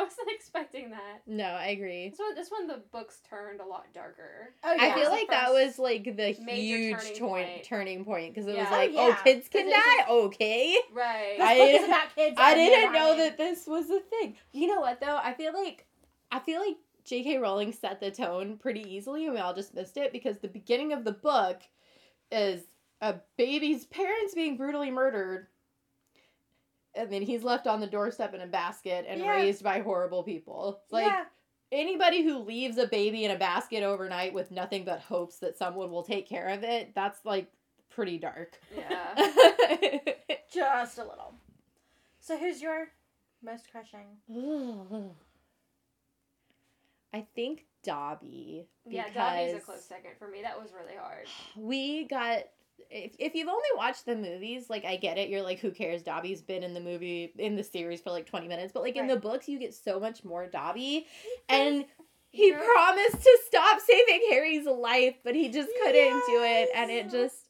I wasn't expecting that. No, I agree. This one, this one, the books turned a lot darker. Oh, yeah. I feel like that was like the huge turning turning point. turning point because it was like, Oh, oh, kids can Because it die. Okay. Right. This I book is didn't- about kids. I didn't know that this was a thing. You know what though? I feel like I feel like J.K. Rowling set the tone pretty easily, and we all just missed it because the beginning of the book is a baby's parents being brutally murdered, and then he's left on the doorstep in a basket and Yeah. raised by horrible people. Like yeah. anybody who leaves a baby in a basket overnight with nothing but hopes that someone will take care of it, that's like pretty dark. Yeah. Just a little. So who's your most crushing? I think Dobby. yeah, Dobby's a close second for me. That was really hard. We got. If, if you've only watched the movies, like I get it, you're like, who cares? Dobby's been in the movie in the series for like 20 minutes, but like in the books, you get so much more Dobby, and he Right. promised to stop saving Harry's life, but he just couldn't do it, and it just,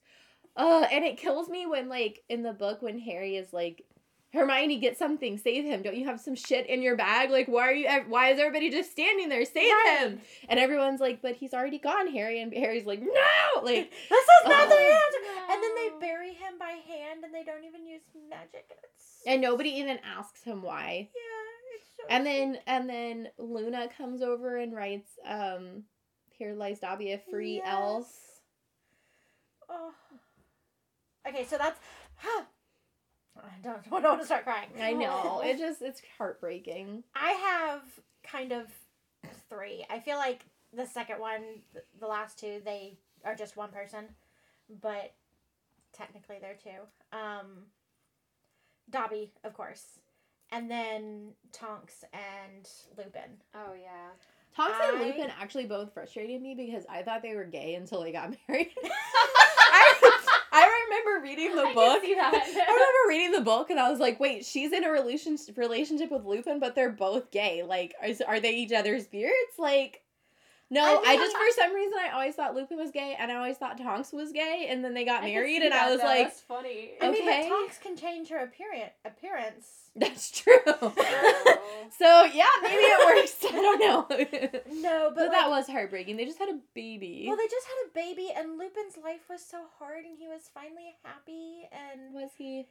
uh, and it kills me when like in the book when Harry is like. Hermione, get something, save him. Don't you have some shit in your bag? Like, why are you? Why is everybody just standing there? Save Right. him! And everyone's like, but he's already gone, Harry. And Harry's like, no! Like, This is not the Oh. answer. And then they bury him by hand, and they don't even use magic. And it's and nobody even asks him why. yeah, it's so And then and then Luna comes over and writes, um, here lies Dobby, a free elf. Yes. Oh. Okay, so that's. I don't, don't want to start crying. I know. It just it's heartbreaking. I have kind of three. I feel like the second one, the last two, they are just one person, but technically they're two. Um, Dobby, of course, and then Tonks and Lupin. Oh yeah. Tonks and Lupin actually both frustrated me because I thought they were gay until they got married. I, I remember reading the I book. that. I remember reading the book and I was like, wait, she's in a relationship relationship with Lupin, but they're both gay. Like, are, are they each other's beards? Like, no, I I, just for some reason I always thought Lupin was gay, and I always thought Tonks was gay, and then they got I married, see and I was though. like, That's funny. I mean, Okay. but Tonks can change her appearance. Appearance. that's true. Oh. so yeah, maybe it works. I don't know. No, but, that like, was heartbreaking. They just had a baby. well, they just had a baby, and Lupin's life was so hard, and he was finally happy, and was he?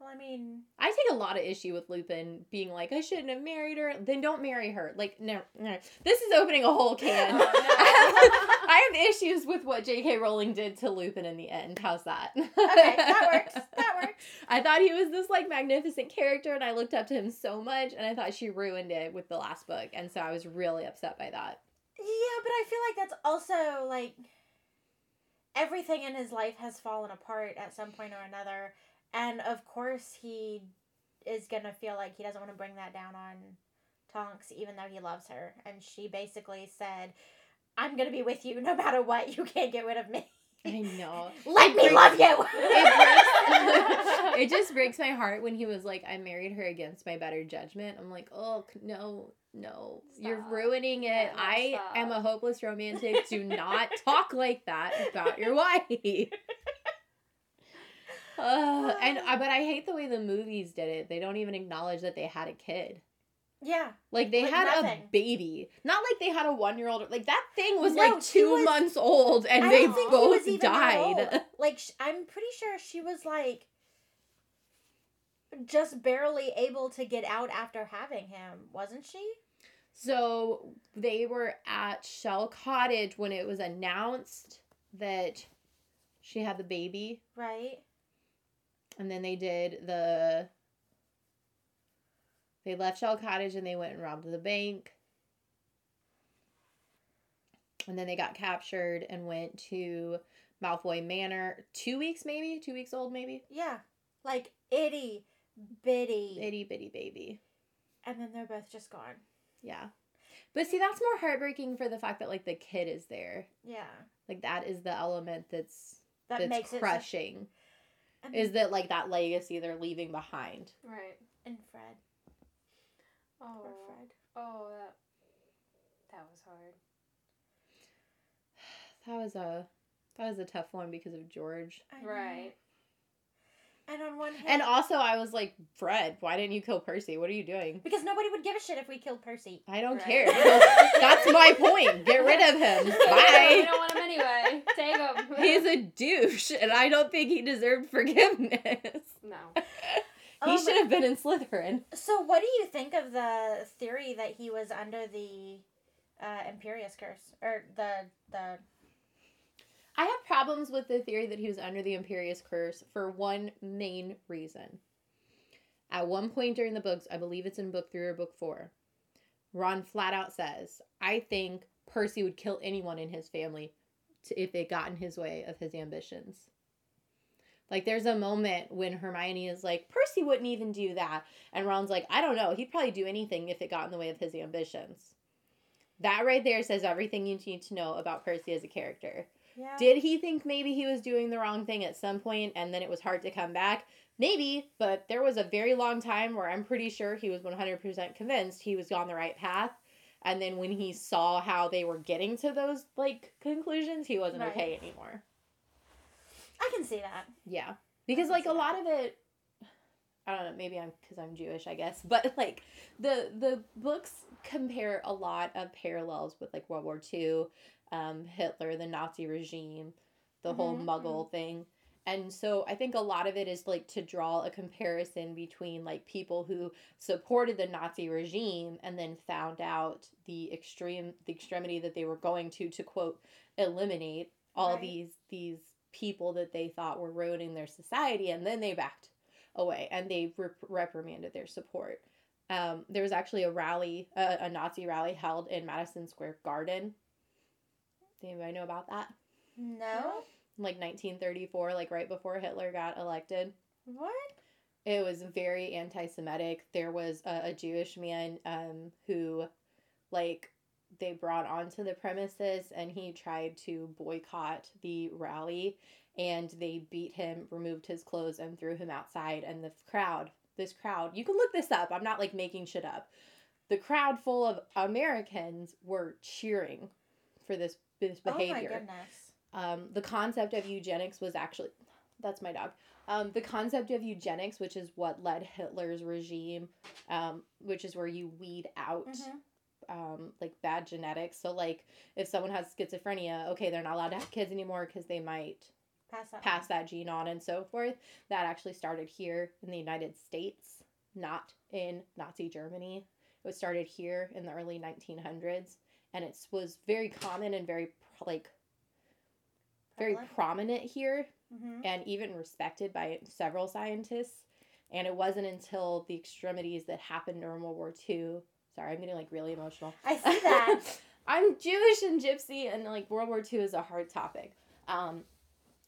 Well, I mean, I take a lot of issue with Lupin being like, I shouldn't have married her. Then don't marry her. Like, no, no. This is opening a whole can. Oh, no. I have issues with what J.K. Rowling did to Lupin in the end. How's that? okay, that works. That works. I thought he was this like magnificent character, and I looked up to him so much, and I thought she ruined it with the last book, and so I was really upset by that. Yeah, but I feel like that's also like everything in his life has fallen apart at some point or another. And of course, he is going to feel like he doesn't want to bring that down on Tonks, even though he loves her. And she basically said, I'm going to be with you no matter what. You can't get rid of me. I know. Let It me breaks- love you. It, breaks, it just breaks my heart when he was like, "I married her against my better judgment." I'm like, "Oh no, no, you're ruining it. Yeah, I stop. am a hopeless romantic. Do not talk like that about your wife." Uh, and but I hate the way the movies did it. They don't even acknowledge that they had a kid. Yeah. Like they Like had nothing. a baby, not like they had a one year old. Like that thing was No, like two was- months old, and I they both died. Like sh- I'm pretty sure she was like just barely able to get out after having him, wasn't she? So they were at Shell Cottage when it was announced that she had the baby, Right. And then they did the. They left Shell Cottage and they went and robbed the bank. And then they got captured and went to Malfoy Manor. Two weeks, maybe? Two weeks old, maybe? Yeah. Like itty bitty. Itty bitty baby. And then they're both just gone. Yeah. But see, that's more heartbreaking for the fact that, like, the kid is there. Yeah. Like, that is the element that's, That that's makes it. Crushing. and, is that, like, that legacy they're leaving behind. Right. and Fred. Oh. Poor Fred. Oh, that. That was hard. That was a. That was a tough one because of George. I know. Right. And on one hand, And also, I was like, Fred, why didn't you kill Percy? What are you doing? because nobody would give a shit if we killed Percy. I don't Right. care. That's my point. Get rid of him. Bye. We don't want him anyway. Take him. He's a douche, and I don't think he deserved forgiveness. no. He Um, should have been in Slytherin. So, what do you think of the theory that he was under the uh, Imperius curse or the the? I have problems with the theory that he was under the Imperius curse for one main reason. At one point during the books, I believe it's in book three or book four, Ron flat out says, I think Percy would kill anyone in his family to, if it got in his way of his ambitions. Like, there's a moment when Hermione is like, Percy wouldn't even do that. And Ron's like, I don't know. He'd probably do anything if it got in the way of his ambitions. That right there says everything you need to know about Percy as a character. Yeah. Did he think maybe he was doing the wrong thing at some point and then it was hard to come back? Maybe, but there was a very long time where I'm pretty sure he was 100% convinced he was on the right path. And then when he saw how they were getting to those like conclusions, he wasn't Right. okay anymore. I can see that. Yeah. Because like a that. lot of it I don't know, maybe I'm cuz I'm Jewish, I guess, but like the the books compare a lot of parallels with like World War II, um Hitler, the Nazi regime, the whole Mhm, muggle thing. And so I think a lot of it is like to draw a comparison between like people who supported the Nazi regime and then found out the extreme the extremity that they were going to to quote eliminate all Right. these these people that they thought were ruining their society and then they backed away and they rep- reprimanded their support. Um, there was actually a rally, a, a Nazi rally held in Madison Square Garden. Does anybody know about that? No. Like 1934, like right before Hitler got elected. What? It was very anti-Semitic. There was a, a Jewish man um, who, like, they brought onto the premises, and he tried to boycott the rally, and they beat him, removed his clothes, and threw him outside. And the crowd, this crowd, you can look this up. I'm not like making shit up. The crowd full of Americans were cheering for this this behavior Oh my goodness. um, the concept of eugenics was actually that's my dog um, the concept of eugenics which is what led hitler's regime um, which is where you weed out Mhm. um, like bad genetics so like if someone has schizophrenia okay they're not allowed to have kids anymore because they might Pass that. pass that gene on and so forth that actually started here in the united states not in nazi germany it was started here in the early 1900s and it was very common and very like very prominent here Mhm. and even respected by several scientists. And it wasn't until the extremities that happened during World War II. Sorry, I'm getting like really emotional. I see that. I'm Jewish and gypsy, and like World War II is a hard topic. Um,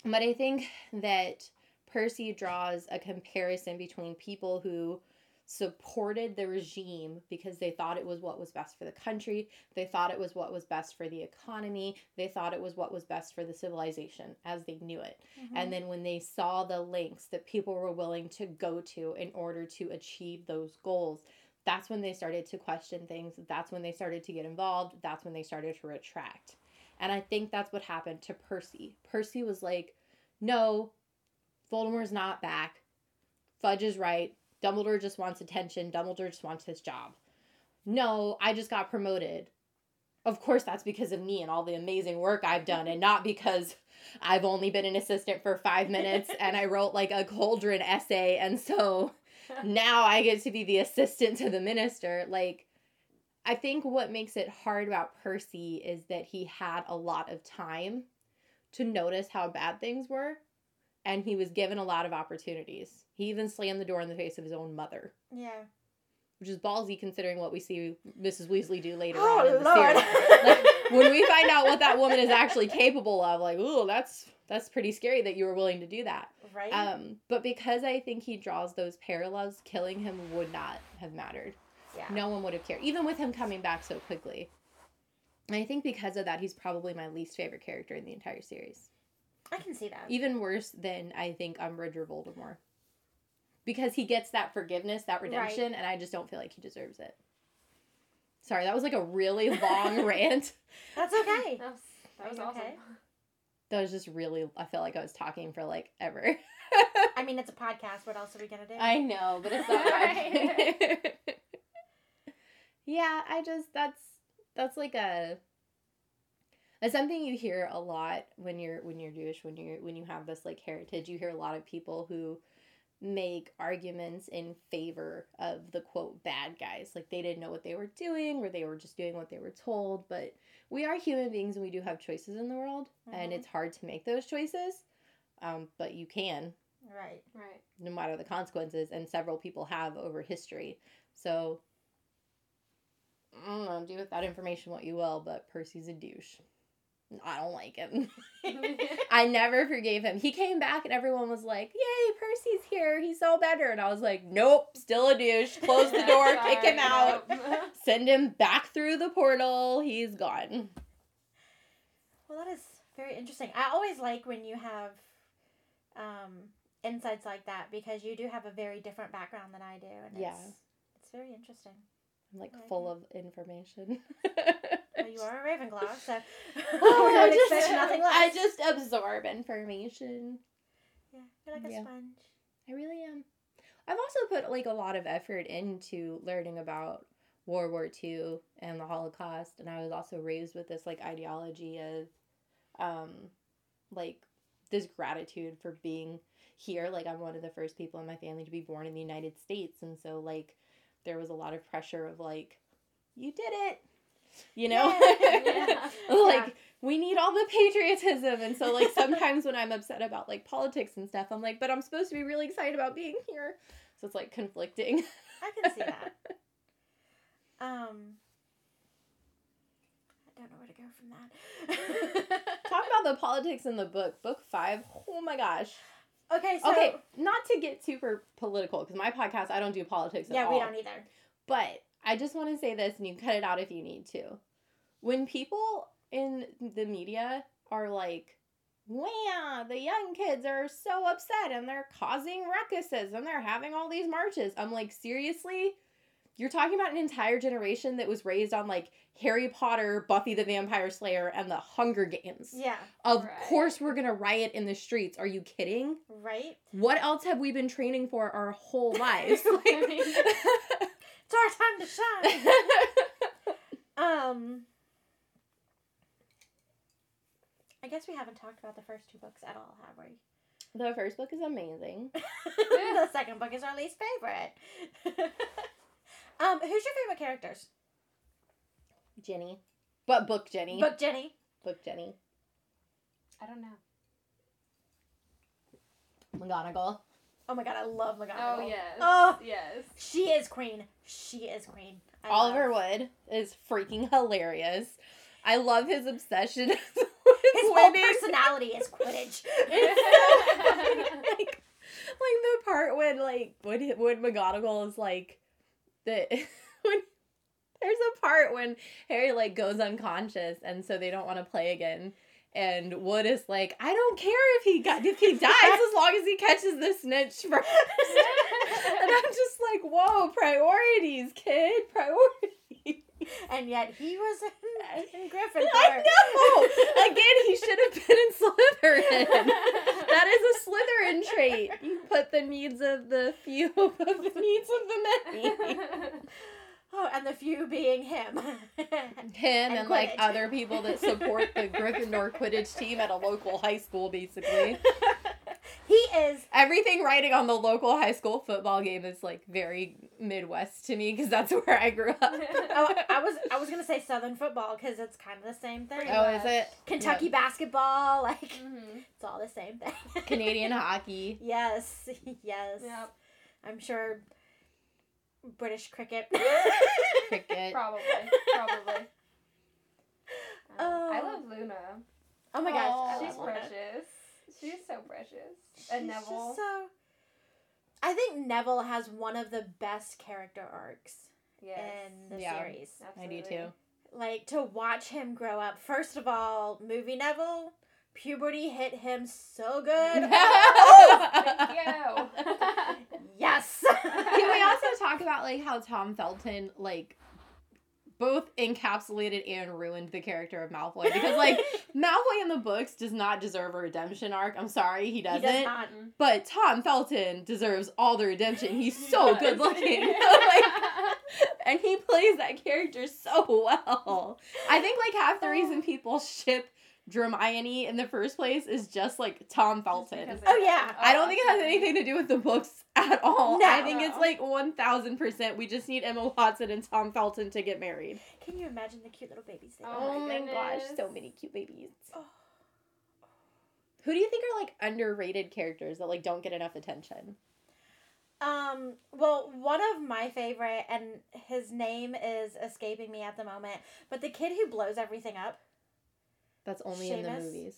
but I think that Percy draws a comparison between people who supported the regime because they thought it was what was best for the country, they thought it was what was best for the economy, they thought it was what was best for the civilization as they knew it. Mhm. And then when they saw the lengths that people were willing to go to in order to achieve those goals, that's when they started to question things. That's when they started to get involved. That's when they started to retract. And I think that's what happened to Percy. Percy was like, no, Voldemort's not back. Fudge is right. Dumbledore just wants attention. Dumbledore just wants his job. No, I just got promoted. Of course, that's because of me and all the amazing work I've done, and not because I've only been an assistant for five minutes and I wrote like a cauldron essay, and so now I get to be the assistant to the minister. Like, I think what makes it hard about Percy is that he had a lot of time to notice how bad things were, and he was given a lot of opportunities. He even slammed the door in the face of his own mother, Yeah. which is ballsy considering what we see Mrs. Weasley do later Oh, on in the Lord. series. Like, when we find out what that woman is actually capable of, like, ooh, that's that's pretty scary that you were willing to do that. right? Um, but because I think he draws those parallels, killing him would not have mattered. Yeah. No one would have cared, even with him coming back so quickly. And I think because of that, he's probably my least favorite character in the entire series. I can see that. Even worse than I think Umbridge or Voldemort. Because he gets that forgiveness, that redemption, and I just don't feel like he deserves it. Sorry, that was like a really long rant. That's okay. That was, that was awesome. okay? That was just really, I felt like I was talking for like ever. I mean, it's a podcast. What else are we gonna do? I know, but it's not right. yeah, I just that's that's like a that's something you hear a lot when you're when you're Jewish when you're when you have this like heritage. You hear a lot of people who make arguments in favor of the quote bad guys. Like they didn't know what they were doing or they were just doing what they were told, but we are human beings and we do have choices in the world and Mhm. it's hard to make those choices. Um, but you can Right. Right. no matter the consequences, and several people have over history. So, I don't know, do with that information what you will, but Percy's a douche. I don't like him. I never forgave him. He came back and everyone was like, Yay, Percy's here. He's so better. And I was like, Nope, still a douche. Close the door, kick him Sorry, out, send him back through the portal. He's gone. Well, that is very interesting. I always like when you have um, insights like that because you do have a very different background than I do, and Yeah. it's it's very interesting. I'm like Okay. full of information. Well, you are a Ravenclaw, so Oh, I just-. I just absorb information. yeah, you're like a Yeah. sponge. I really am. I've also put like a lot of effort into learning about World War II and the Holocaust, and I was also raised with this like ideology of, um, like this gratitude for being here. Like I'm one of the first people in my family to be born in the United States, and so like there was a lot of pressure of like, you did it, you know, Yeah. like Yeah. we need all the patriotism and so like sometimes when i'm upset about like politics and stuff i'm like but i'm supposed to be really excited about being here so it's like conflicting I can see that. Um, I don't know where to go from that. talk about the politics in the book book five oh my gosh okay, so okay not to get super political because my podcast i don't do politics at yeah, all we don't either. But I just want to say this, and you can cut it out if you need to. When people in the media are like, wow, the young kids are so upset and they're causing ruckuses and they're having all these marches, I'm like, seriously? You're talking about an entire generation that was raised on like Harry Potter, Buffy the Vampire Slayer, and the Hunger Games. Yeah, Of Right. course, we're gonna riot in the streets. Are you kidding? right. What else have we been training for our whole lives? Like- It's our time to shine. Um, I guess we haven't talked about the first two books at all, have we? the first book is amazing. the second book is our least favorite. Um, who's your favorite characters? Ginny. But book Ginny. Book Ginny. book Ginny. I don't know. McGonagall. Oh my god, I love McGonagall. Oh yes. Oh. yes. She is queen. She is queen. I Oliver love- Wood is freaking hilarious. I love his obsession with His whole winning. personality is Quidditch. like, like the part when like when he- when McGonagall is like the when there's a part when Harry like goes unconscious and so they don't want to play again. And Wood is like, I don't care if he got if he dies as long as he catches the snitch first. and I'm just like, whoa, priorities, kid, priorities. And yet he was in, in Gryffindor. I know. Again, he should have been in Slytherin. That is a Slytherin trait. You put the needs of the few above the needs of the many. Oh, and the few being him. Him and, like other people that support the Gryffindor Quidditch team at a local high school, basically. He is. Everything writing on the local high school football game is like very Midwest to me because that's where I grew up. Oh, I was I was gonna say Southern football because it's kind of the same thing. Oh, is it? Kentucky basketball, like Mhm. it's all the same thing. Canadian hockey. Yes, yes. Yep. I'm sure British cricket. Cricket. Probably. Probably. Um, I Oh. love Luna. oh my gosh, Aw. She's precious. She's so precious. She's and just Neville. so. I think Neville has one of the best character arcs yes. in the Yeah. series. I do too. Like to watch him grow up. First of all, movie Neville, puberty hit him so good. Thank you. yes. Can we also talk about like how Tom Felton like both encapsulated and ruined the character of Malfoy because like Malfoy in the books does not deserve a redemption arc. I'm sorry, he He doesn't. does not. But Tom Felton deserves all the redemption. He's so good looking. like, and he plays that character so well. I think like half the reason oh. people ship Hermione in the first place is just like Tom Felton. Oh, of- yeah. I don't think it has anything to do with the books at all. No. I think it's No. like 1000%. We just need Emma Watson and Tom Felton to get married. Can you imagine the cute little babies they Oh are? my gosh, so many cute babies. Oh. Who do you think are like underrated characters that like don't get enough attention? Um, well, one of my favorite, and his name is escaping me at the moment, but the kid who blows everything up. That's only in the movies.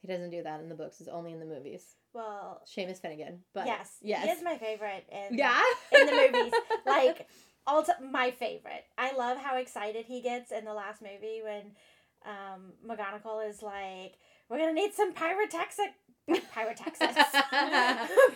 He doesn't do that in the books. It's only in the movies. Well, Seamus Finnigan. But yes, yes. he is my favorite in yeah. in the movies. like all t- my favorite. I love how excited he gets in the last movie when um, McGonagall is like, "We're gonna need some pyrotechnic pyrotechnics,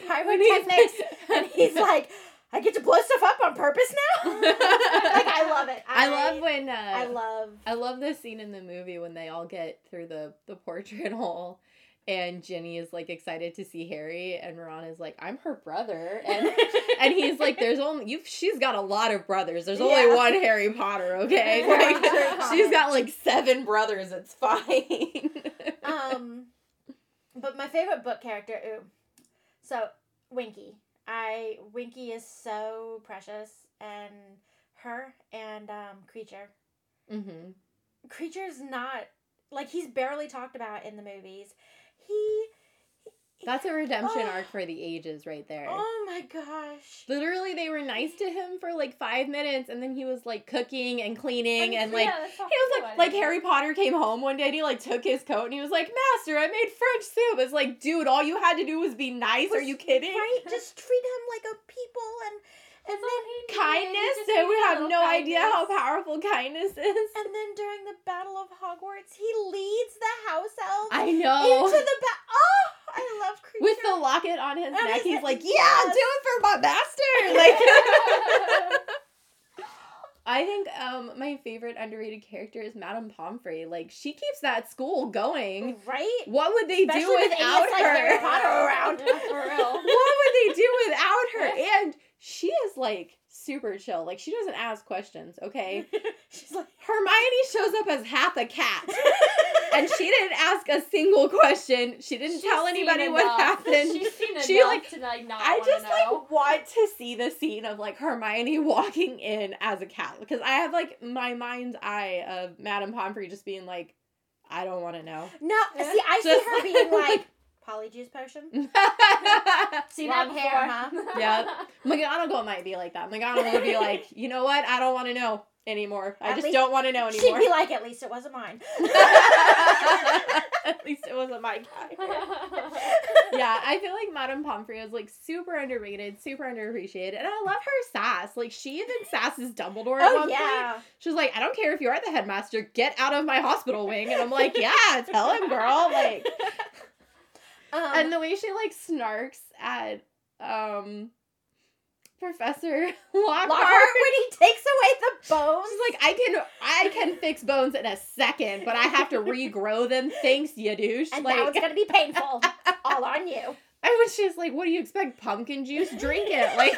pyrotechnics," and he's like, "I get to blow stuff up on purpose now." like I love it. I love when uh, I love. I love this scene in the movie when they all get through the the portrait hole and Ginny is like excited to see Harry and Ron is like I'm her brother and and he's like there's only you she's got a lot of brothers. There's only Yeah. one Harry Potter, okay? Like, she's got like seven brothers. It's fine. um, but my favorite book character, ooh, so Winky. I Winky is so precious, and her and um Kreacher. mhm. Kreacher's not like he's barely talked about in the movies. He. That's a redemption Oh. arc for the ages right there. Oh my gosh. Literally, they were nice to him for like five minutes, and then he was like cooking and cleaning, and like Yeah, he was like like. Harry Potter came home one day and he like took his coat and he was like, Master, I made French soup. It's like, dude, all you had to do was be nice. Are you kidding? Right? Just treat him like a people and and oh, then he Kindness. just They needed would a have no idea how powerful kindness is. and then during the Battle of Hogwarts, he leads the house elves I know. into the ba- Oh, I love Kreacher. With the locket on his On neck, he's like, "Yeah, yes. do it for my master!" Like, I think um my favorite underrated character is Madame Pomfrey. Like, she keeps that school going. right? What would they Especially do with without idiots like her? Harry Potter around. For real. what would they do without her? And she is like super chill. Like she doesn't ask questions, okay? She's like, Hermione shows up as half a cat. And she didn't ask a single question. She didn't She's tell seen anybody what happened. She's seen She, like- to like not I just know. like want to see the scene of like Hermione walking in as a cat because I have like my mind's eye of Madame Pomfrey just being like, I don't want to know. no. See, I see her being like, polyjuice potion. See Long that hair, huh? Yeah. McGonagall might be like that. McGonagall would be like, you know what? I don't want to know anymore. I just don't want to know anymore. She'd be like, at least it wasn't mine. At least it wasn't my guy. yeah, I feel like Madame Pomfrey is like super underrated, super underappreciated, and I love her sass. Like she even sasses Dumbledore at oh one point. yeah. She's like, I don't care if you are the headmaster, get out of my hospital wing. And I'm like, yeah, tell him, girl. Like, Um, and the way she like snarks at um Professor Lockhart. Lockhart when he takes away the bones. She's like, I can I can fix bones in a second, but I have to regrow them. Thanks, you douche. and like, now it's gonna be painful. All on you. I was just like, what do you expect? Pumpkin juice? Drink it. Like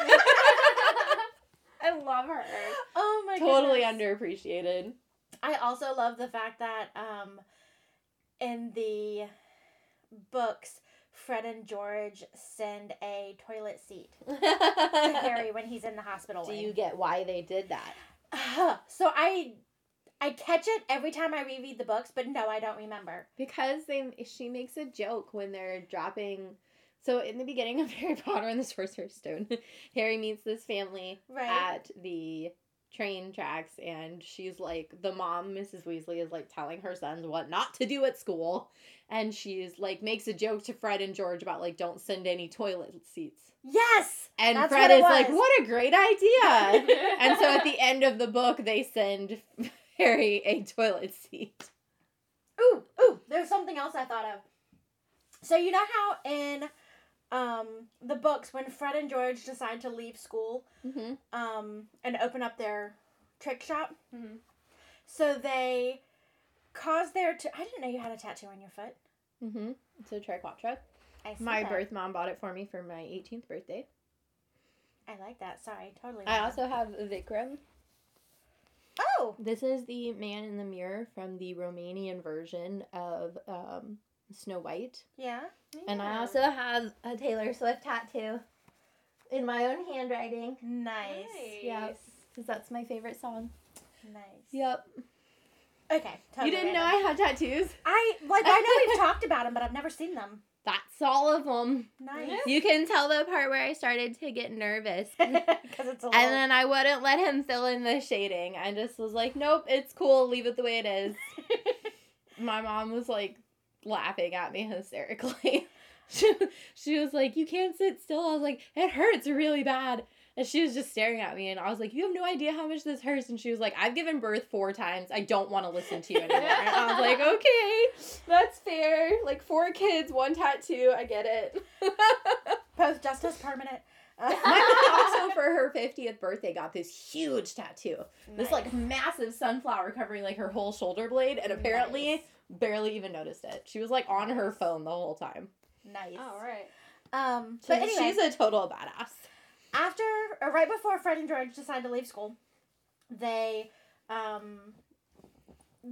I love her. Oh my god. Totally goodness. underappreciated. I also love the fact that um, in the books, Fred and George send a toilet seat to Harry when he's in the hospital. Do wing. you get why they did that? Uh, so I, I catch it every time I reread the books, but no, I don't remember. Because they she makes a joke when they're dropping so in the beginning of Harry Potter and the Sorcerer's Stone, Harry meets this family Right. at the train tracks and she's like the mom mrs weasley is like telling her sons what not to do at school and she's like makes a joke to fred and george about like don't send any toilet seats Yes. and That's fred what it is like what a great idea and so at the end of the book they send harry a toilet seat Ooh, ooh, there's something else I thought of. So you know how in um the books when Fred and George decide to leave school mm-hmm. um and open up their trick shop, Mhm. so they cause their t- I didn't know you had a tattoo on your foot. Mm-hmm. It's a triquetra. I see My that. birth mom bought it for me for my 18th birthday. I like that. Sorry, totally. I also have Vikram. Oh, This is the man in the mirror from the Romanian version of um, Snow White. yeah. And I also have a Taylor Swift tattoo in my own handwriting nice. Yeah. because that's my favorite song. Nice. Yep. Okay. Totally you didn't know. I had tattoos? I like. I know we've talked about them, but I've never seen them. That's all of them. Nice. You can tell the part where I started to get nervous. Because it's a little. And then I wouldn't let him fill in the shading. I just was like, nope, it's cool. Leave it the way it is. My mom was like laughing at me hysterically. she, she was like, you can't sit still. I was like, it hurts really bad. And she was just staring at me, and I was like, You have no idea how much this hurts. And she was like, I've given birth four times. I don't want to listen to you anymore. And I was like, Okay, that's fair. Like, four kids, one tattoo. I get it. Both just as permanent. My mom also, for her 50th birthday, got this huge tattoo. This like massive sunflower covering like her whole shoulder blade, and apparently Nice. Barely even noticed it. She was like on her phone the whole time. nice. All right. Um, So but anyway, she's a total badass. after or right before Fred and George decide to leave school, they um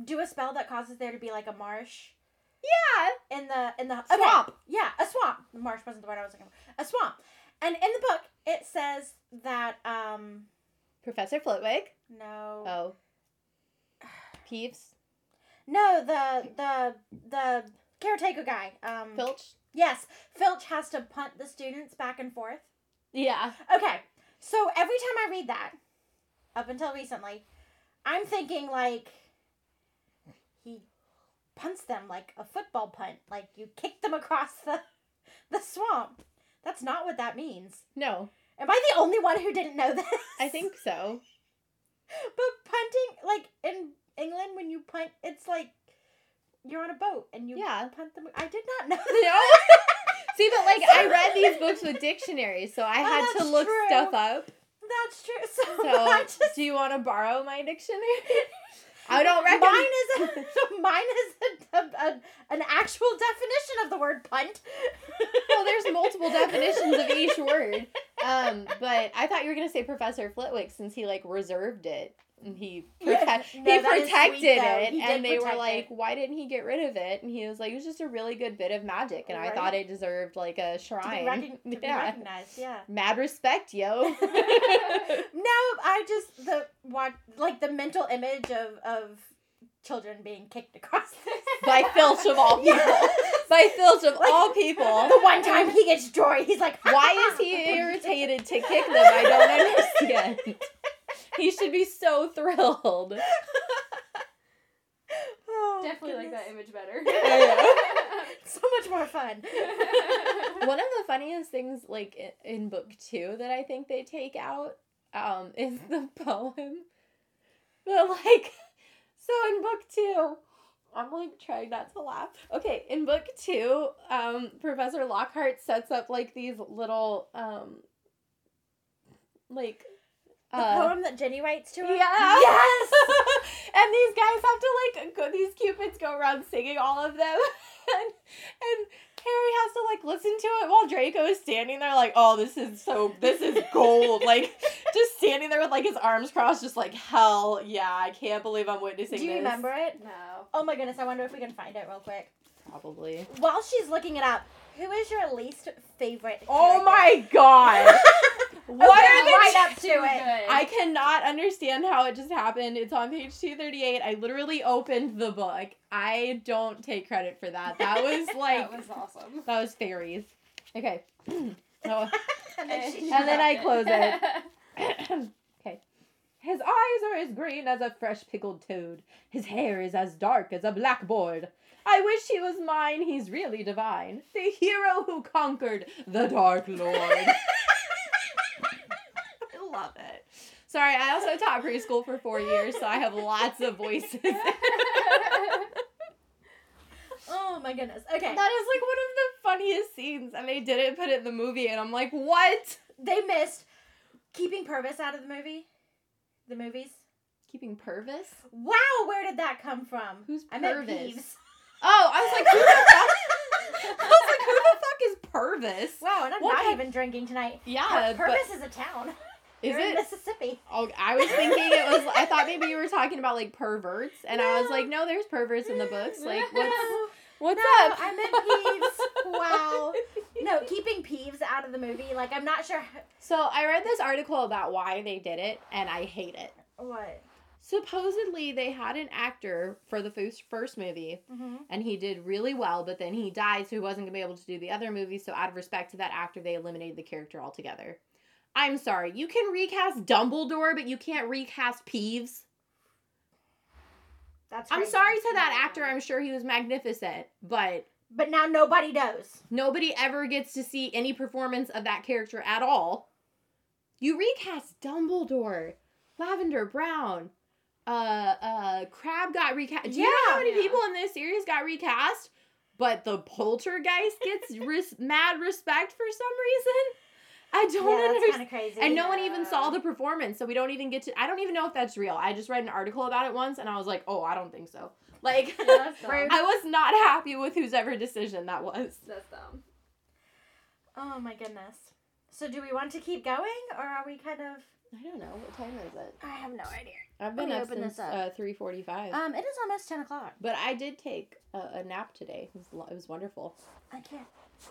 do a spell that causes there to be like a marsh Yeah, in the in the okay, swamp. Yeah, a swamp. The marsh wasn't the word I was looking for. A swamp. And in the book, it says that um Professor Flitwick. no Oh, Peeves. No the the the caretaker guy um Filch. yes Filch has to punt the students back and forth. Yeah. Okay, so every time I read that, up until recently, I'm thinking like he punts them like a football punt, like you kick them across the the swamp. That's not what that means. No, Am I the only one who didn't know this? I think so. But punting, like in England, when you punt, it's like you're on a boat and you Yeah. punt them. I did not know. No. See, but like I read these books with dictionaries, so I Oh, had to look true. stuff up. That's true. So, So, just do you want to borrow my dictionary? I don't recommend. Mine is a, mine is a, a, a- an actual definition of the word punt. well, there's multiple definitions of each word. Um, but I thought you were gonna say Professor Flitwick since he like reserved it and he no, he is sweet, protected it, He and they were like, it. "Why didn't he get rid of it?" And he was like, "It was just a really good bit of magic, and I thought it deserved like a to shrine." be, recog- to be yeah, recognized. Yeah. mad respect, yo. No, I just the what like the mental image of of children being kicked across. By Filch of all people. Yes. By Filch of Like, all people. The one time he gets joy, he's like, Why is he irritated to kick them? I don't understand. He should be so thrilled. Oh, Definitely like that image better. So much more fun. One of the funniest things, like i- in book two, that I think they take out, um, is the poem. But like, so in book two, I'm like trying not to laugh. Okay, in book two, um, Professor Lockhart sets up like these little um like The uh, poem that Ginny writes to him. Yeah. Yes. and these guys have to like go these cupids go around singing all of them. and, and Harry has to like listen to it while Draco is standing there like, "Oh, this is so this is gold." like just standing there with like his arms crossed just like, "Hell, yeah, I can't believe I'm witnessing Do you this." remember it? No. Oh my goodness, I wonder if we can find it real quick. Probably. While she's looking it up, who is your least favorite? Oh character? my god. What Okay, are the right ch- up to it. I cannot understand how it just happened. It's on page 238. I literally opened the book. I don't take credit for that. That was like that was awesome. that was fairies. Okay. oh, and then And then I close it. okay. His eyes are as green as a fresh pickled toad. His hair is as dark as a blackboard. I wish he was mine. He's really divine. The hero who conquered the Dark Lord. Love it. Sorry, I also taught preschool for four years, so I have lots of voices. Oh my goodness. Okay. That is like one of the funniest scenes, and they didn't put it in the movie, and I'm like, what? They missed keeping Purvis out of the movie. The movies. Keeping Purvis? Wow, where did that come from? Who's I meant Purvis? Peeves. Oh, I was like, who the fuck? I was like, who the fuck is Purvis? Wow, and I'm What not even drinking tonight. Yeah, Purvis but is a town. Is You're in it? Mississippi. Oh, I was thinking it was. I thought maybe you were talking about like perverts, and I was like, no, there's perverts in the books. Like, what's No, what's no, up? I meant Peeves. Wow. No, keeping Peeves out of the movie. Like, I'm not sure. So I read this article about why they did it, and I hate it. What? Supposedly, they had an actor for the first first movie, Mm-hmm. and he did really well, but then he died, so he wasn't gonna be able to do the other movies. So out of respect to that actor, they eliminated the character altogether. I'm sorry, you can recast Dumbledore, but you can't recast Peeves. That's. I'm sorry to that actor. I'm sure he was magnificent, but But now nobody knows. nobody ever gets to see any performance of that character at all. You recast Dumbledore, Lavender Brown, uh, uh, Crabbe got recast. Do you know how many Yeah. people in this series got recast? But the Poltergeist gets res- mad respect for some reason. I don't yeah, that's understand. kind of crazy. And no one even saw the performance, so we don't even get to. I don't even know if that's real. I just read an article about it once, and I was like, "Oh, I don't think so." Like, Yeah, that's. I was not happy with whosever decision that was. That's dumb. Oh my goodness. So do we want to keep going, or are we kind of? I don't know what time is it. I have no idea. I've been up open since this up. uh, three forty-five. Um, it is almost ten o'clock. but I did take a, a nap today. It was, it was wonderful. I can't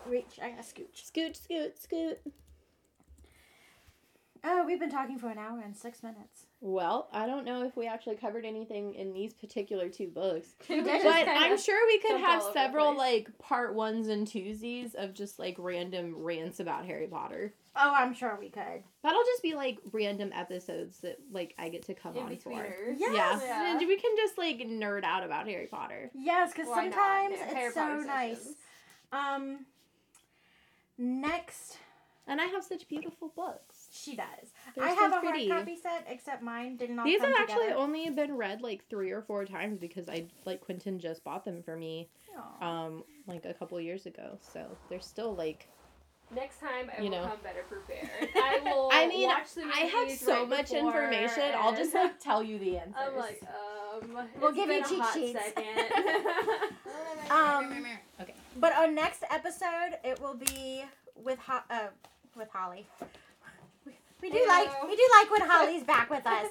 reach. I gotta scooch. Scoot, scoot, scoot. Oh, we've been talking for an hour and six minutes. Well, I don't know if we actually covered anything in these particular two books, We did just but I'm sure we could have all over the several like part ones and twosies of just like random rants about Harry Potter. Oh, I'm sure we could. That'll just be like random episodes that like I get to come in on for. Yes. Yeah. And we can just like nerd out about Harry Potter. Yes, because Why not? sometimes it's Harry so nice. sessions. Um, next And I have such beautiful books. She does. They're I so have a pretty. hard copy set, except mine did not. These come have actually only been read like three or four times because I like Quentin just bought them for me Aw. um like a couple years ago. So they're still like Next time I You will know. come better prepared. I will. I mean watch the I have so right much before information. I'll just like tell you the answers. I'm like, um. We'll give you a cheat hot sheets. Um, Okay. but our next episode it will be with Ho- uh, with Holly. We, we do like we do like when Holly's back with us.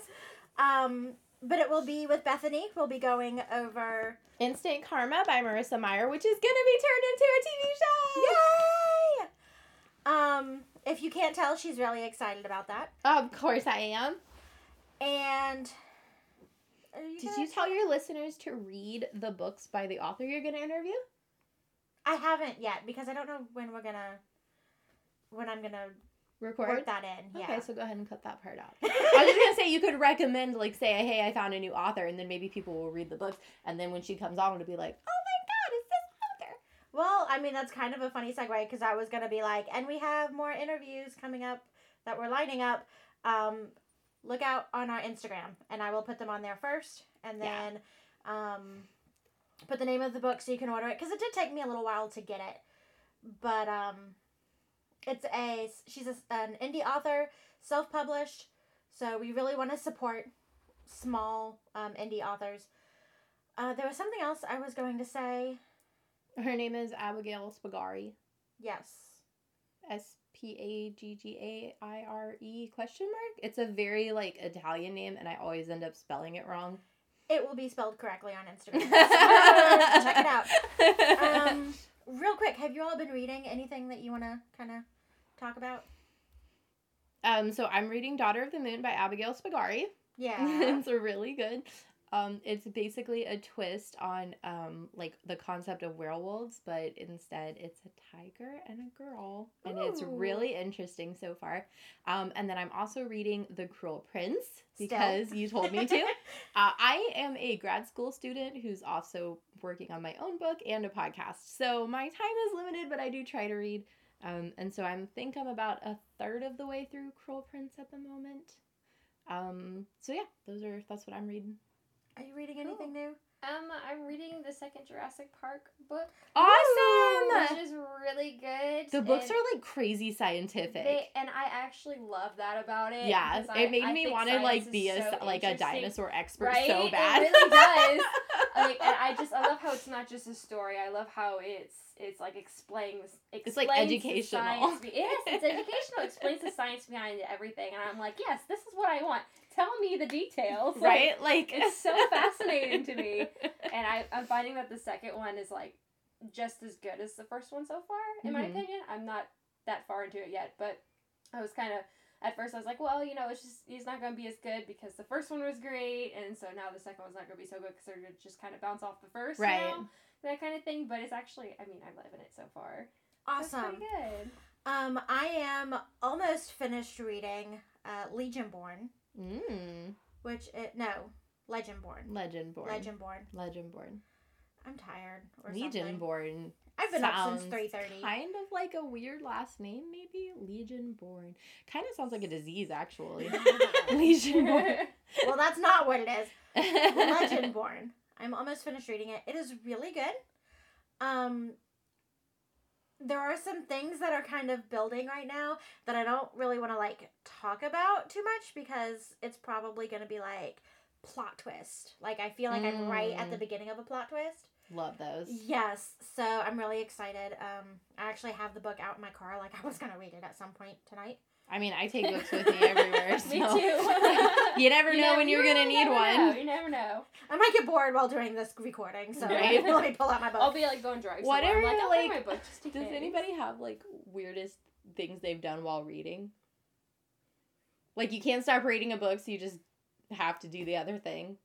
Um, but it will be with Bethany. We'll be going over. Instant Karma by Marissa Meyer, which is gonna be turned into a TV show. Yay! Um, if you can't tell, she's really excited about that. Of course I am. And are Did gonna you tell your listeners to read the books by the author you're gonna interview? I haven't yet because I don't know when we're gonna when I'm gonna Record. that in. Okay, Yeah. so go ahead and cut that part out. I was just gonna say you could recommend, like, say, hey, I found a new author, and then maybe people will read the books, and then when she comes on, it'll be like, oh my god, it's this author. Well, I mean that's kind of a funny segue because I was gonna be like, and we have more interviews coming up that we're lining up. Um, look out on our Instagram, and I will put them on there first, and Yeah. then um, put the name of the book so you can order it because it did take me a little while to get it, but um, it's a she's a, an indie author, self published. So we really want to support small um, indie authors. Uh, there was something else I was going to say. Her name is Abigail Spagari. Yes. S P A G G A I R E question mark. It's a very like Italian name, and I always end up spelling it wrong. It will be spelled correctly on Instagram. So check it out. Um, real quick, have you all been reading anything that you want to kind of talk about? Um, so I'm reading Daughter of the Moon by Abigail Spagari. Yeah. it's really good. Um, it's basically a twist on um like the concept of werewolves, but instead it's a tiger and a girl, and it's really interesting so far. Um, and then I'm also reading The Cruel Prince Still. because you told me to. uh, I am a grad school student who's also working on my own book and a podcast, so my time is limited, but I do try to read. Um, and so I'm think I'm about a third of the way through Cruel Prince at the moment. Um, so yeah, those are that's what I'm reading. Are you reading anything new? Um, I'm reading the second Jurassic Park book, Awesome! which is really good. The books and are like crazy scientific. They, and I actually love that about it. yeah, it I- made I me want to like be a so like a dinosaur expert right? so bad. It really does. like, and I just I love how it's not just a story. I love how it's it's like explains. It's, like, explains the educational. science yes, it's educational. It explains the science behind everything, and I'm like, yes, this is what I want. Tell me the details. Right? Like it's so fascinating to me. and I, I'm finding that the second one is like just as good as the first one so far, in my Mhm. opinion. I'm not that far into it yet, but I was kind of at first I was like, well, you know, it's just he's not going to be as good because the first one was great, and so now the second one's not going to be so good because they're just kind of bounce off the first, Right. know? that kind of thing. But it's actually, I mean, I'm loving it so far. Awesome. good. Um, I am almost finished reading uh, Legionborn, mm, which it no Legendborn. Legendborn. Legendborn. Legendborn. I'm tired or something. Legionborn. I've been up since three thirty. Kind of like a weird last name, maybe Legionborn. Kind of sounds like a disease, actually. Legionborn. well, that's not what it is. Legendborn. I'm almost finished reading it. It is really good. Um there are some things that are kind of building right now that I don't really want to like talk about too much because it's probably going to be like plot twist. Like I feel like I'm right at the Mm. beginning of a plot twist. Love those. Yes, so I'm really excited. Um I actually have the book out in my car like I was going to read it at some point tonight. I mean, I take books with me everywhere. So. Me too. you never know never- when you're you gonna really need one. know. You never know. I might get bored while doing this recording, so Right. let me pull out my book. I'll be like going drive. What are like, I'll like- my book just in Does case. anybody have like weirdest things they've done while reading? Like you can't stop reading a book, so you just have to do the other thing.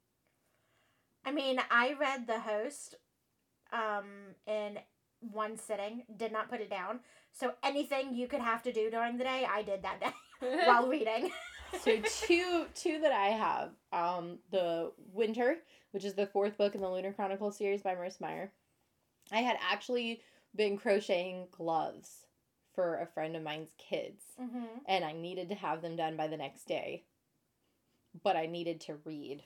I mean, I read The Host um, in one sitting, did not put it down. So anything you could have to do during the day, I did that day while reading. So two two that I have. Um the Winter, which is the fourth book in the Lunar Chronicles series by Marissa Meyer. I had actually been crocheting gloves for a friend of mine's kids. mm-hmm. and I needed to have them done by the next day. But I needed to read.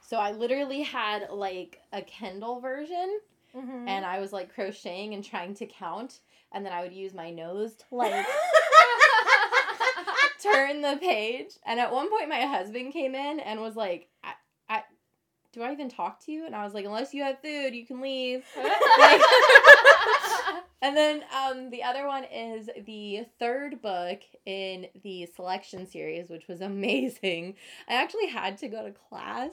So I literally had like a Kindle version Mm-hmm. and I was like crocheting and trying to count and then I would use my nose to like turn the page. And at one point my husband came in and was like, I, I do I even talk to you? And I was like, unless you have food, you can leave. Like- And then um, the other one is the third book in the selection series, which was amazing. I actually had to go to class,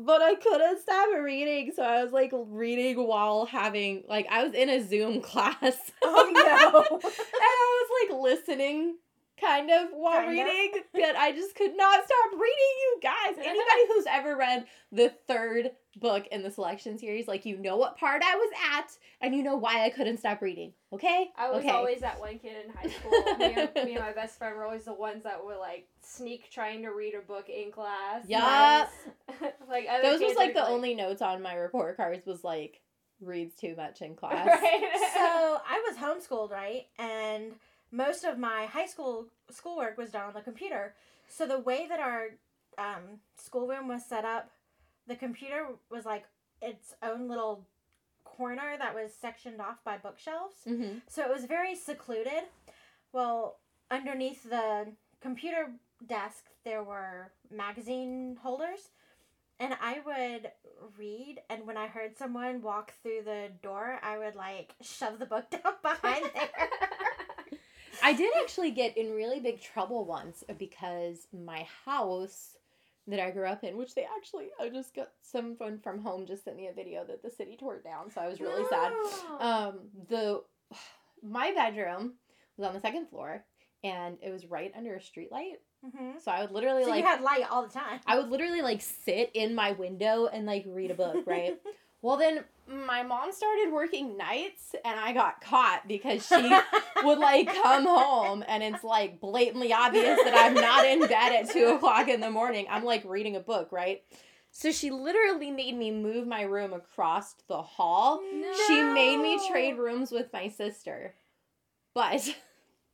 but I couldn't stop reading. So I was like reading while having, like, I was in a Zoom class. Oh, no. and I was like listening kind of while Kind of. reading, but I just could not stop reading, you guys. Anybody who's ever read the third book in the selection series, like you know what part I was at, and you know why I couldn't stop reading. Okay? I was okay. always that one kid in high school. me, and, me and my best friend were always the ones that were like sneak trying to read a book in class. Yup. like other Those was kids like the be only notes on my report cards was like reads too much in class. Right. so I was homeschooled, right? And most of my high school schoolwork was done on the computer. So the way that our um, schoolroom was set up, the computer was like its own little corner that was sectioned off by bookshelves. Mm-hmm. So it was very secluded. Well, underneath the computer desk, there were magazine holders. And I would read, and when I heard someone walk through the door, I would like shove the book down behind there. I did actually get in really big trouble once because my house that I grew up in, which they actually, I just got someone from home just sent me a video that the city tore it down, so I was really sad. Um, the my bedroom was on the second floor, and it was right under a street light, hmm so I would literally So like you had light all the time. I would literally like sit in my window and like read a book, right? well, then my mom started working nights and I got caught because she would like come home and it's like blatantly obvious that I'm not in bed at two o'clock in the morning. I'm like reading a book, right? So she literally made me move my room across the hall. She made me trade rooms with my sister. But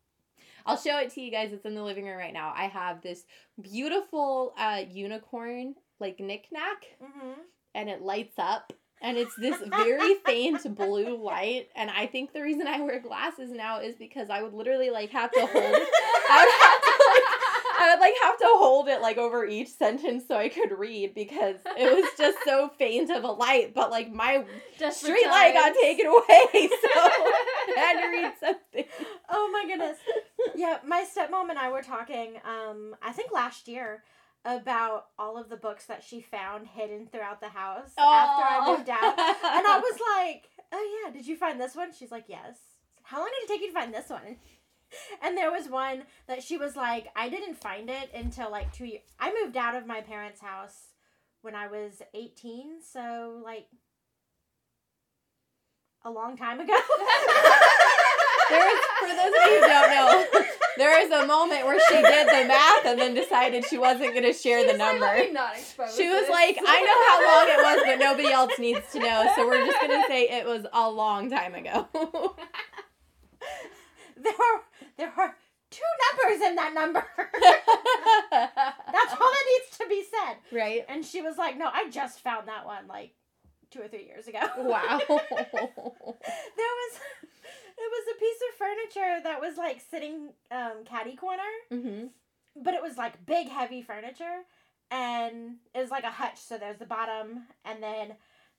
I'll show it to you guys. It's in the living room right now. I have this beautiful uh, unicorn like knickknack hmm and it lights up. And it's this very faint blue light. And I think the reason I wear glasses now is because I would literally like have to hold I would have to like I would like have to hold it like over each sentence so I could read because it was just so faint of a light. But like my Just for street light got taken away, so I had to read something. Oh my goodness. Yeah, my stepmom and I were talking, um, I think last year, about all of the books that she found hidden throughout the house after I moved out. And I was like, oh yeah, did you find this one? She's like, yes. How long did it take you to find this one? And there was one that she was like, I didn't find it until like two years. I moved out of my parents' house when I was 18, so like a long time ago. There is, for those of you who don't know, there is a moment where she did the math and then decided she wasn't going to share the like, number. "Let not She was this." like, I know how long it was, but nobody else needs to know, so we're just going to say it was a long time ago. there are there are two numbers in that number. That's all that needs to be said. right? And she was like, "No, I just found that one like two or three years ago." Wow. there was it was a piece of furniture that was like sitting um caddy corner, hmm but it was like big heavy furniture and it was like a hutch so there's the bottom and then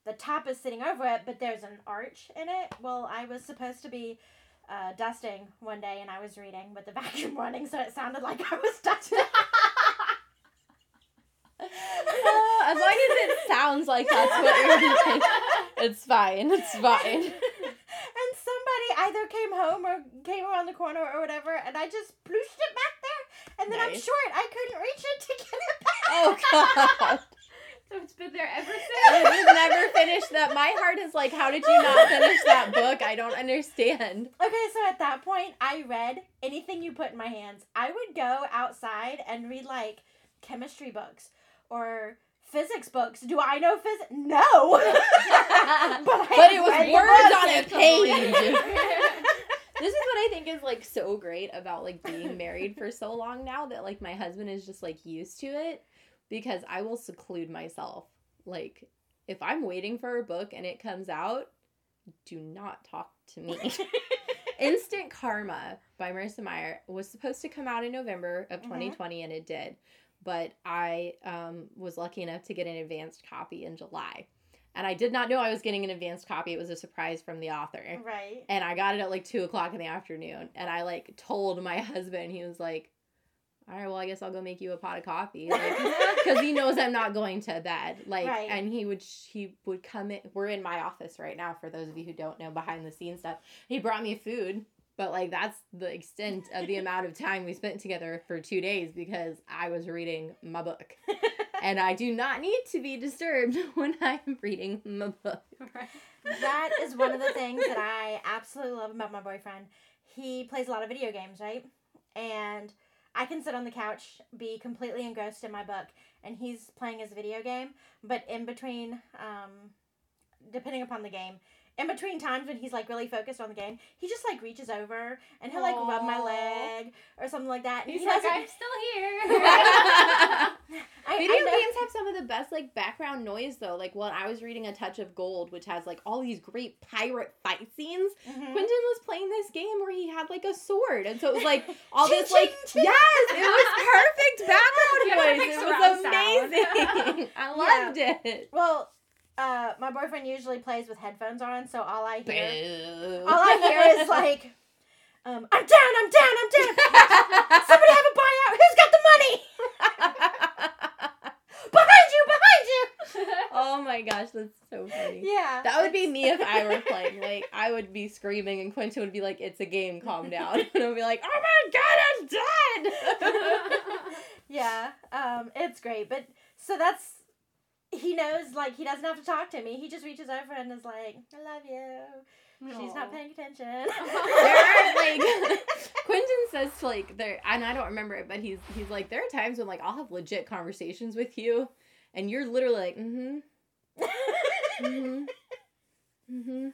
the top is sitting over it but there's an arch in it. Well, I was supposed to be uh, dusting one day and I was reading with the vacuum running so it sounded like I was dusting. As long as it sounds like that's what you're doing, it's fine. It's fine. and somebody either came home or came around the corner or whatever, and I just plooshed it back there. And then I'm Nice. short. I couldn't reach it to get it back. Oh god. so it's been there ever since. It has never finished that. My heart is like, how did you not finish that book? I don't understand. Okay, so at that point, I read anything you put in my hands. I would go outside and read like chemistry books or physics books. Do I know physics? No. but, I But it was words on a page. This is what I think is like so great about like being married for so long now that like my husband is just like used to it because I will seclude myself. Like if I'm waiting for a book and it comes out, do not talk to me. Instant Karma by Marissa Meyer was supposed to come out in November of Mhm. 2020 and it did. But I um, was lucky enough to get an advanced copy in July. And I did not know I was getting an advanced copy. It was a surprise from the author right. and I got it at like two o'clock in the afternoon. And I like told my husband, he was like, "All right, well, I guess I'll go make you a pot of coffee," because he knows I'm not going to bed. Like, Right. and he would he would come in. We're in my office right now. For those of you who don't know, behind the scenes stuff. He brought me food. But like that's the extent of the amount of time we spent together for two days because I was reading my book, and I do not need to be disturbed when I'm reading my book. that is one of the things that I absolutely love about my boyfriend. He plays a lot of video games, right? And I can sit on the couch, be completely engrossed in my book, and he's playing his video game. But in between, um, depending upon the game, in between times when he's like really focused on the game, he just like reaches over and he'll like rub my leg or something like that. And He's he like, I'm still here. I, Video I know- games have some of the best like background noise though. Like when I was reading A Touch of Gold, which has like all these great pirate fight scenes, Mhm. Quentin was playing this game where he had like a sword, and so it was like all Ching, this like ching, ching. yes, it was perfect background noise. It was amazing. I loved it. Well, uh, my boyfriend usually plays with headphones on, so all I hear, Boo. all I hear is like, um, "I'm down, I'm down, I'm down." Somebody have a buyout. Who's got the money? Behind you, behind you. oh my gosh, that's so funny. Yeah, That would be me if I were playing. Like I would be screaming, and Quentin would be like, "It's a game, calm down." And I'd be like, "Oh my god, I'm dead." Yeah, um, it's great, but so that's he knows like he doesn't have to talk to me. He just reaches over and is like, "I love you." She's not paying attention. there are like Quentin says to like there and I don't remember it, but he's he's like there are times when like I'll have legit conversations with you and you're literally like, mm-hmm. Mm-hmm. Mm-hmm.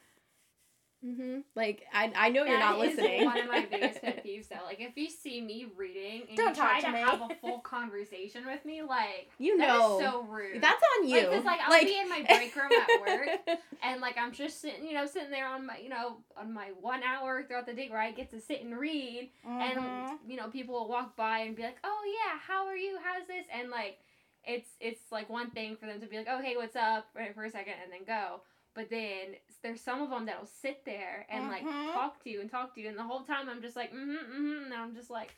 Mm-hmm. Like I I know you're not is listening. One of my biggest pet peeves, though. Like, if you see me reading and Don't you try to to have a full conversation with me, like, You that is know. so rude. That's on you. Like, like, I'll be in my break room at work, and like I'm just sitting, you know, sitting there on my, you know, on my one hour throughout the day where I get to sit and read, Mhm. and you know, people will walk by and be like, "Oh yeah, how are you? How's this?" And like, it's it's like one thing for them to be like, "Oh hey, what's up?" right for a second and then go. But then there's some of them that'll sit there and like Mhm. talk to you and talk to you, and the whole time I'm just like, mm-hmm, mm-hmm, and I'm just like.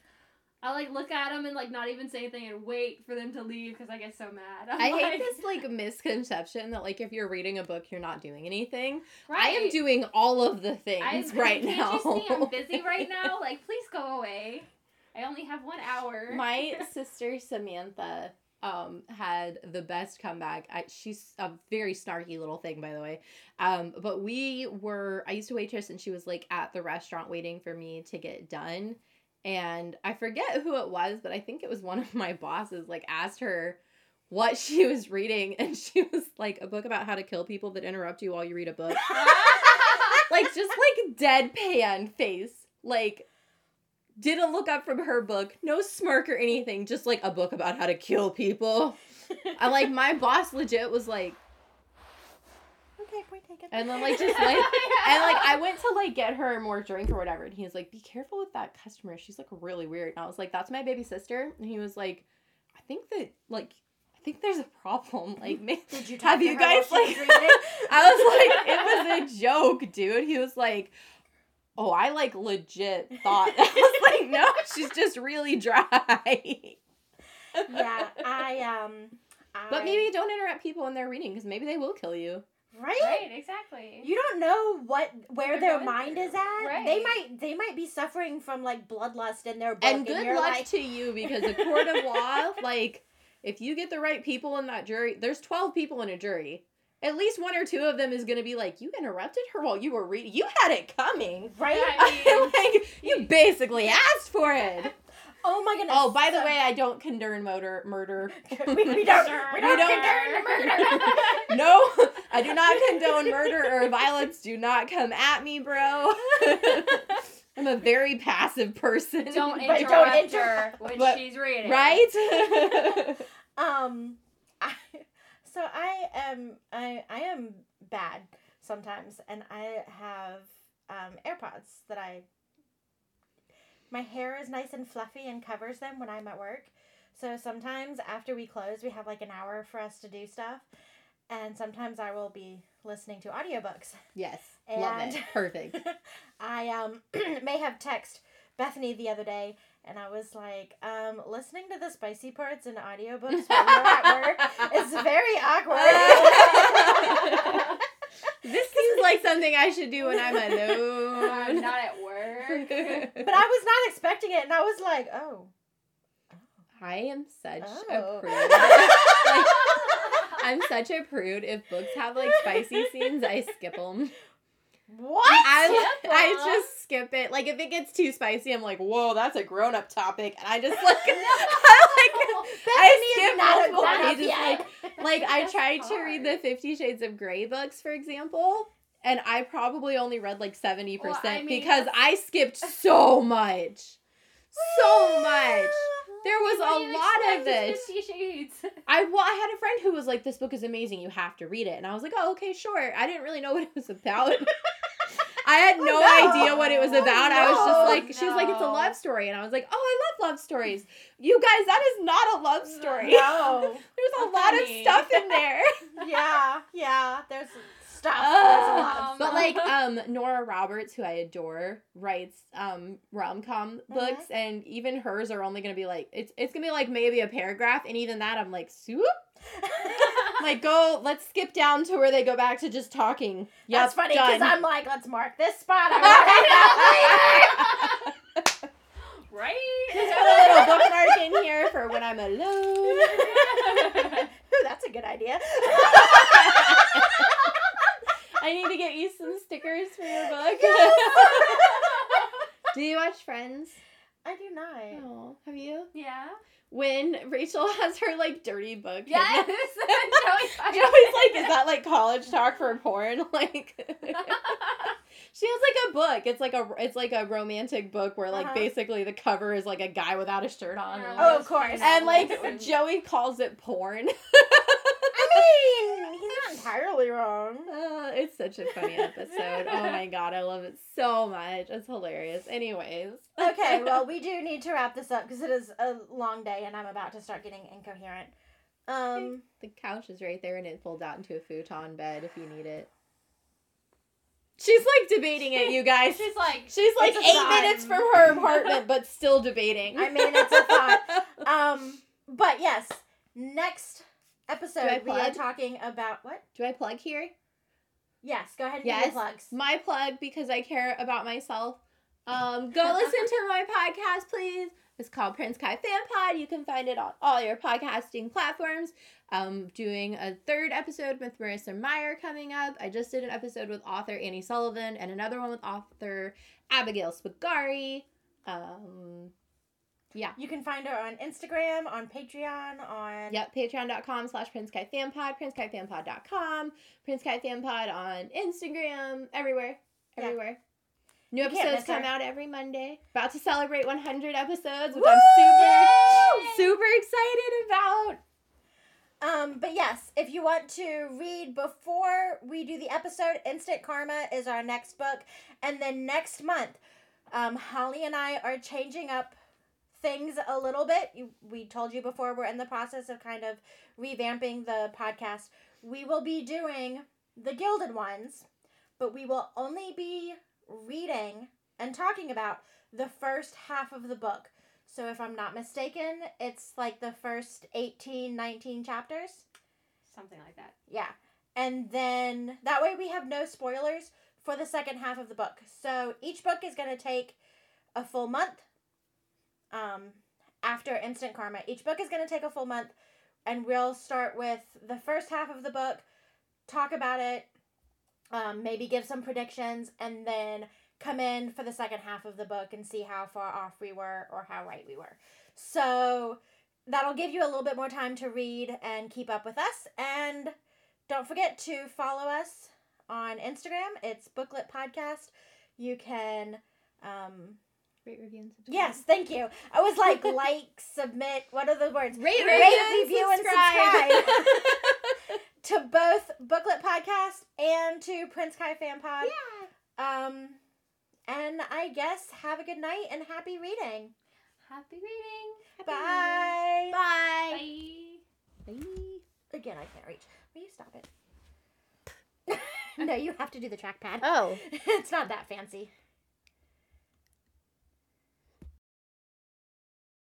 I like look at them and like not even say anything and wait for them to leave because I get so mad. I'm I like, hate this like misconception that like if you're reading a book you're not doing anything. Right. I am doing all of the things I'm- right can't now. you see I'm busy right now? Like, please go away. I only have one hour. My sister Samantha um had the best comeback. I, she's a very snarky little thing by the way. Um but we were I used to waitress and she was like at the restaurant waiting for me to get done and I forget who it was, but I think it was one of my bosses like asked her what she was reading and she was like a book about how to kill people that interrupt you while you read a book. like just like deadpan face. Like didn't look up from her book, no smirk or anything, just like a book about how to kill people. I like my boss legit was like, okay, point taken. and then like just like and like I went to like get her more drink or whatever, and he was like, "Be careful with that customer. She's like really weird." And I was like, "That's my baby sister," and he was like, "I think that like." I think there's a problem. Like, Did you talk have you guys like? I was like, it was a joke, dude. He was like, oh, I like legit thought. I was like, no, she's just really dry. yeah, I um. But maybe don't interrupt people when they're reading because maybe they will kill you. right. right, exactly. You don't know what where their mind through. is at. Right. They might they might be suffering from like bloodlust in their book, And good you're luck like, to you because a court of law, like, if you get the right people in that jury, there's 12 people in a jury. At least one or two of them is going to be like, you interrupted her while you were reading. You had it coming. right. I mean, like, you basically asked for it. oh my goodness. Oh, by the So- way, I don't condone murder. Murder. we, we don't we don't, We don't- condone murder. no, I do not condone murder or violence. Do not come at me, bro. I'm a very passive person. don't interrupt don't her when but- she's reading. right? um, so I am I I am bad sometimes, and I have um AirPods that I. My hair is nice and fluffy and covers them when I'm at work. So sometimes after we close, we have like an hour for us to do stuff. And sometimes I will be listening to audiobooks. yes, love And- it. Perfect. I um may have text Bethany the other day and I was like, um, listening to the spicy parts in audiobooks while you're at work is very awkward. this seems like something I should do when I'm I'm alone. not at work. but I was not expecting it and I was like, oh. I am such Oh. a prude. Like, I'm such a prude. If books have like spicy scenes, I skip them. What? I, I just skip it. Like if it gets too spicy, I'm like, whoa, that's a grown up topic, and I just like, I I Bethany is skip not a multiple pages, like, like I tried to read the. Fifty Shades of Grey books, for example, and I probably only read like seventy Well, percent I mean, because I skipped so much, so much. There was a lot of expect? this. Fifty Shades. I well, I had a friend who was like, "This book is amazing. You have to read it." And I was like, "Oh, okay, sure." I didn't really know what it was about. I had no, Oh, no. idea what it was about. I was just like, she was like, "It's a love story," and I was like, "Oh, I love love stories." You guys, that is not a love story. No. There's a lot of stuff in there. yeah, yeah. There's stuff. There's a lot of Um, But like um Nora Roberts, who I adore, writes um rom com Mm-hmm. books, and even hers are only gonna be like it's it's gonna be like maybe a paragraph, and even that I'm like soup. like go, let's skip down to where they go back to just talking. Yep, That's funny because. I'm like, let's mark this spot. I'm writing that later. right? Just put a little bookmark in here for when I'm alone. Ooh, that's a good idea. I need to get you some stickers for your book. Do you watch Friends? I do not. Oh, have you? yeah. When Rachel has her like dirty book. Yes. Joey's like, is that like college talk for porn? Like, she has like a book. It's like a it's like a romantic book where like Uh-huh. basically the cover is like a guy without a shirt on. Oh, of course. and like Joey calls it porn. I mean, he's not entirely wrong. Uh, it's such a funny episode. Oh my god, I love it so much. It's hilarious. Anyways. Okay, well, we do need to wrap this up because it is a long day and I'm about to start getting incoherent. Um, the couch is right there and it folds out into a futon bed if you need it. She's like debating it, you guys. She's like, She's like eight minutes from her apartment, but still debating. I mean, it's a thought. um, but yes, next episode we are talking about what? Do I plug here? Yes, go ahead and Yes. plugs. My plug because I care about myself. Um, go listen to my podcast, please. It's called Prince Kai Fan Pod. You can find it on all your podcasting platforms. Um, doing a third episode with Marissa Meyer coming up. I just did an episode with author Annie Sullivan and another one with author Abigail Spigari. Um, You can find her on Instagram, on Patreon, on Yep, patreon.com slash Prince Kai Fan Pod, princekaifanpod.com, Prince Kai Pod on Instagram, everywhere, Yeah. everywhere. New You episodes come her. out every Monday. About to celebrate 100 episodes, which I'm super, super excited about. Um, but yes, if you want to read before we do the episode, Instant Karma is our next book. And then next month, um, Holly and I are changing up things a little bit. We told you before, we're in the process of kind of revamping the podcast. We will be doing the Gilded Ones, but we will only be reading and talking about the first half of the book. So if I'm not mistaken, it's like the first 18, 19 chapters. something like that. Yeah. And then that way we have no spoilers for the second half of the book. So each book is going to take a full month um, after Instant Karma. Each book is going to take a full month. And we'll start with the first half of the book, talk about it, um, maybe give some predictions, and then come in for the second half of the book and see how far off we were or how right we were. So that'll give you a little bit more time to read and keep up with us. And don't forget to follow us on Instagram. It's Booklet Podcast. You can, um, Rate, review, and subscribe. yes, thank you. I was like, like, submit. What are the words? Rate, Rate, review, review, and subscribe to both Booklet Podcast and to Prince Kai Fan Pod. yeah. Um, and I guess have a good night and happy reading. Happy reading. Bye. Bye. Bye. Bye. Again, I can't reach. Will you stop it? no, you have to do the trackpad. Oh. it's not that fancy.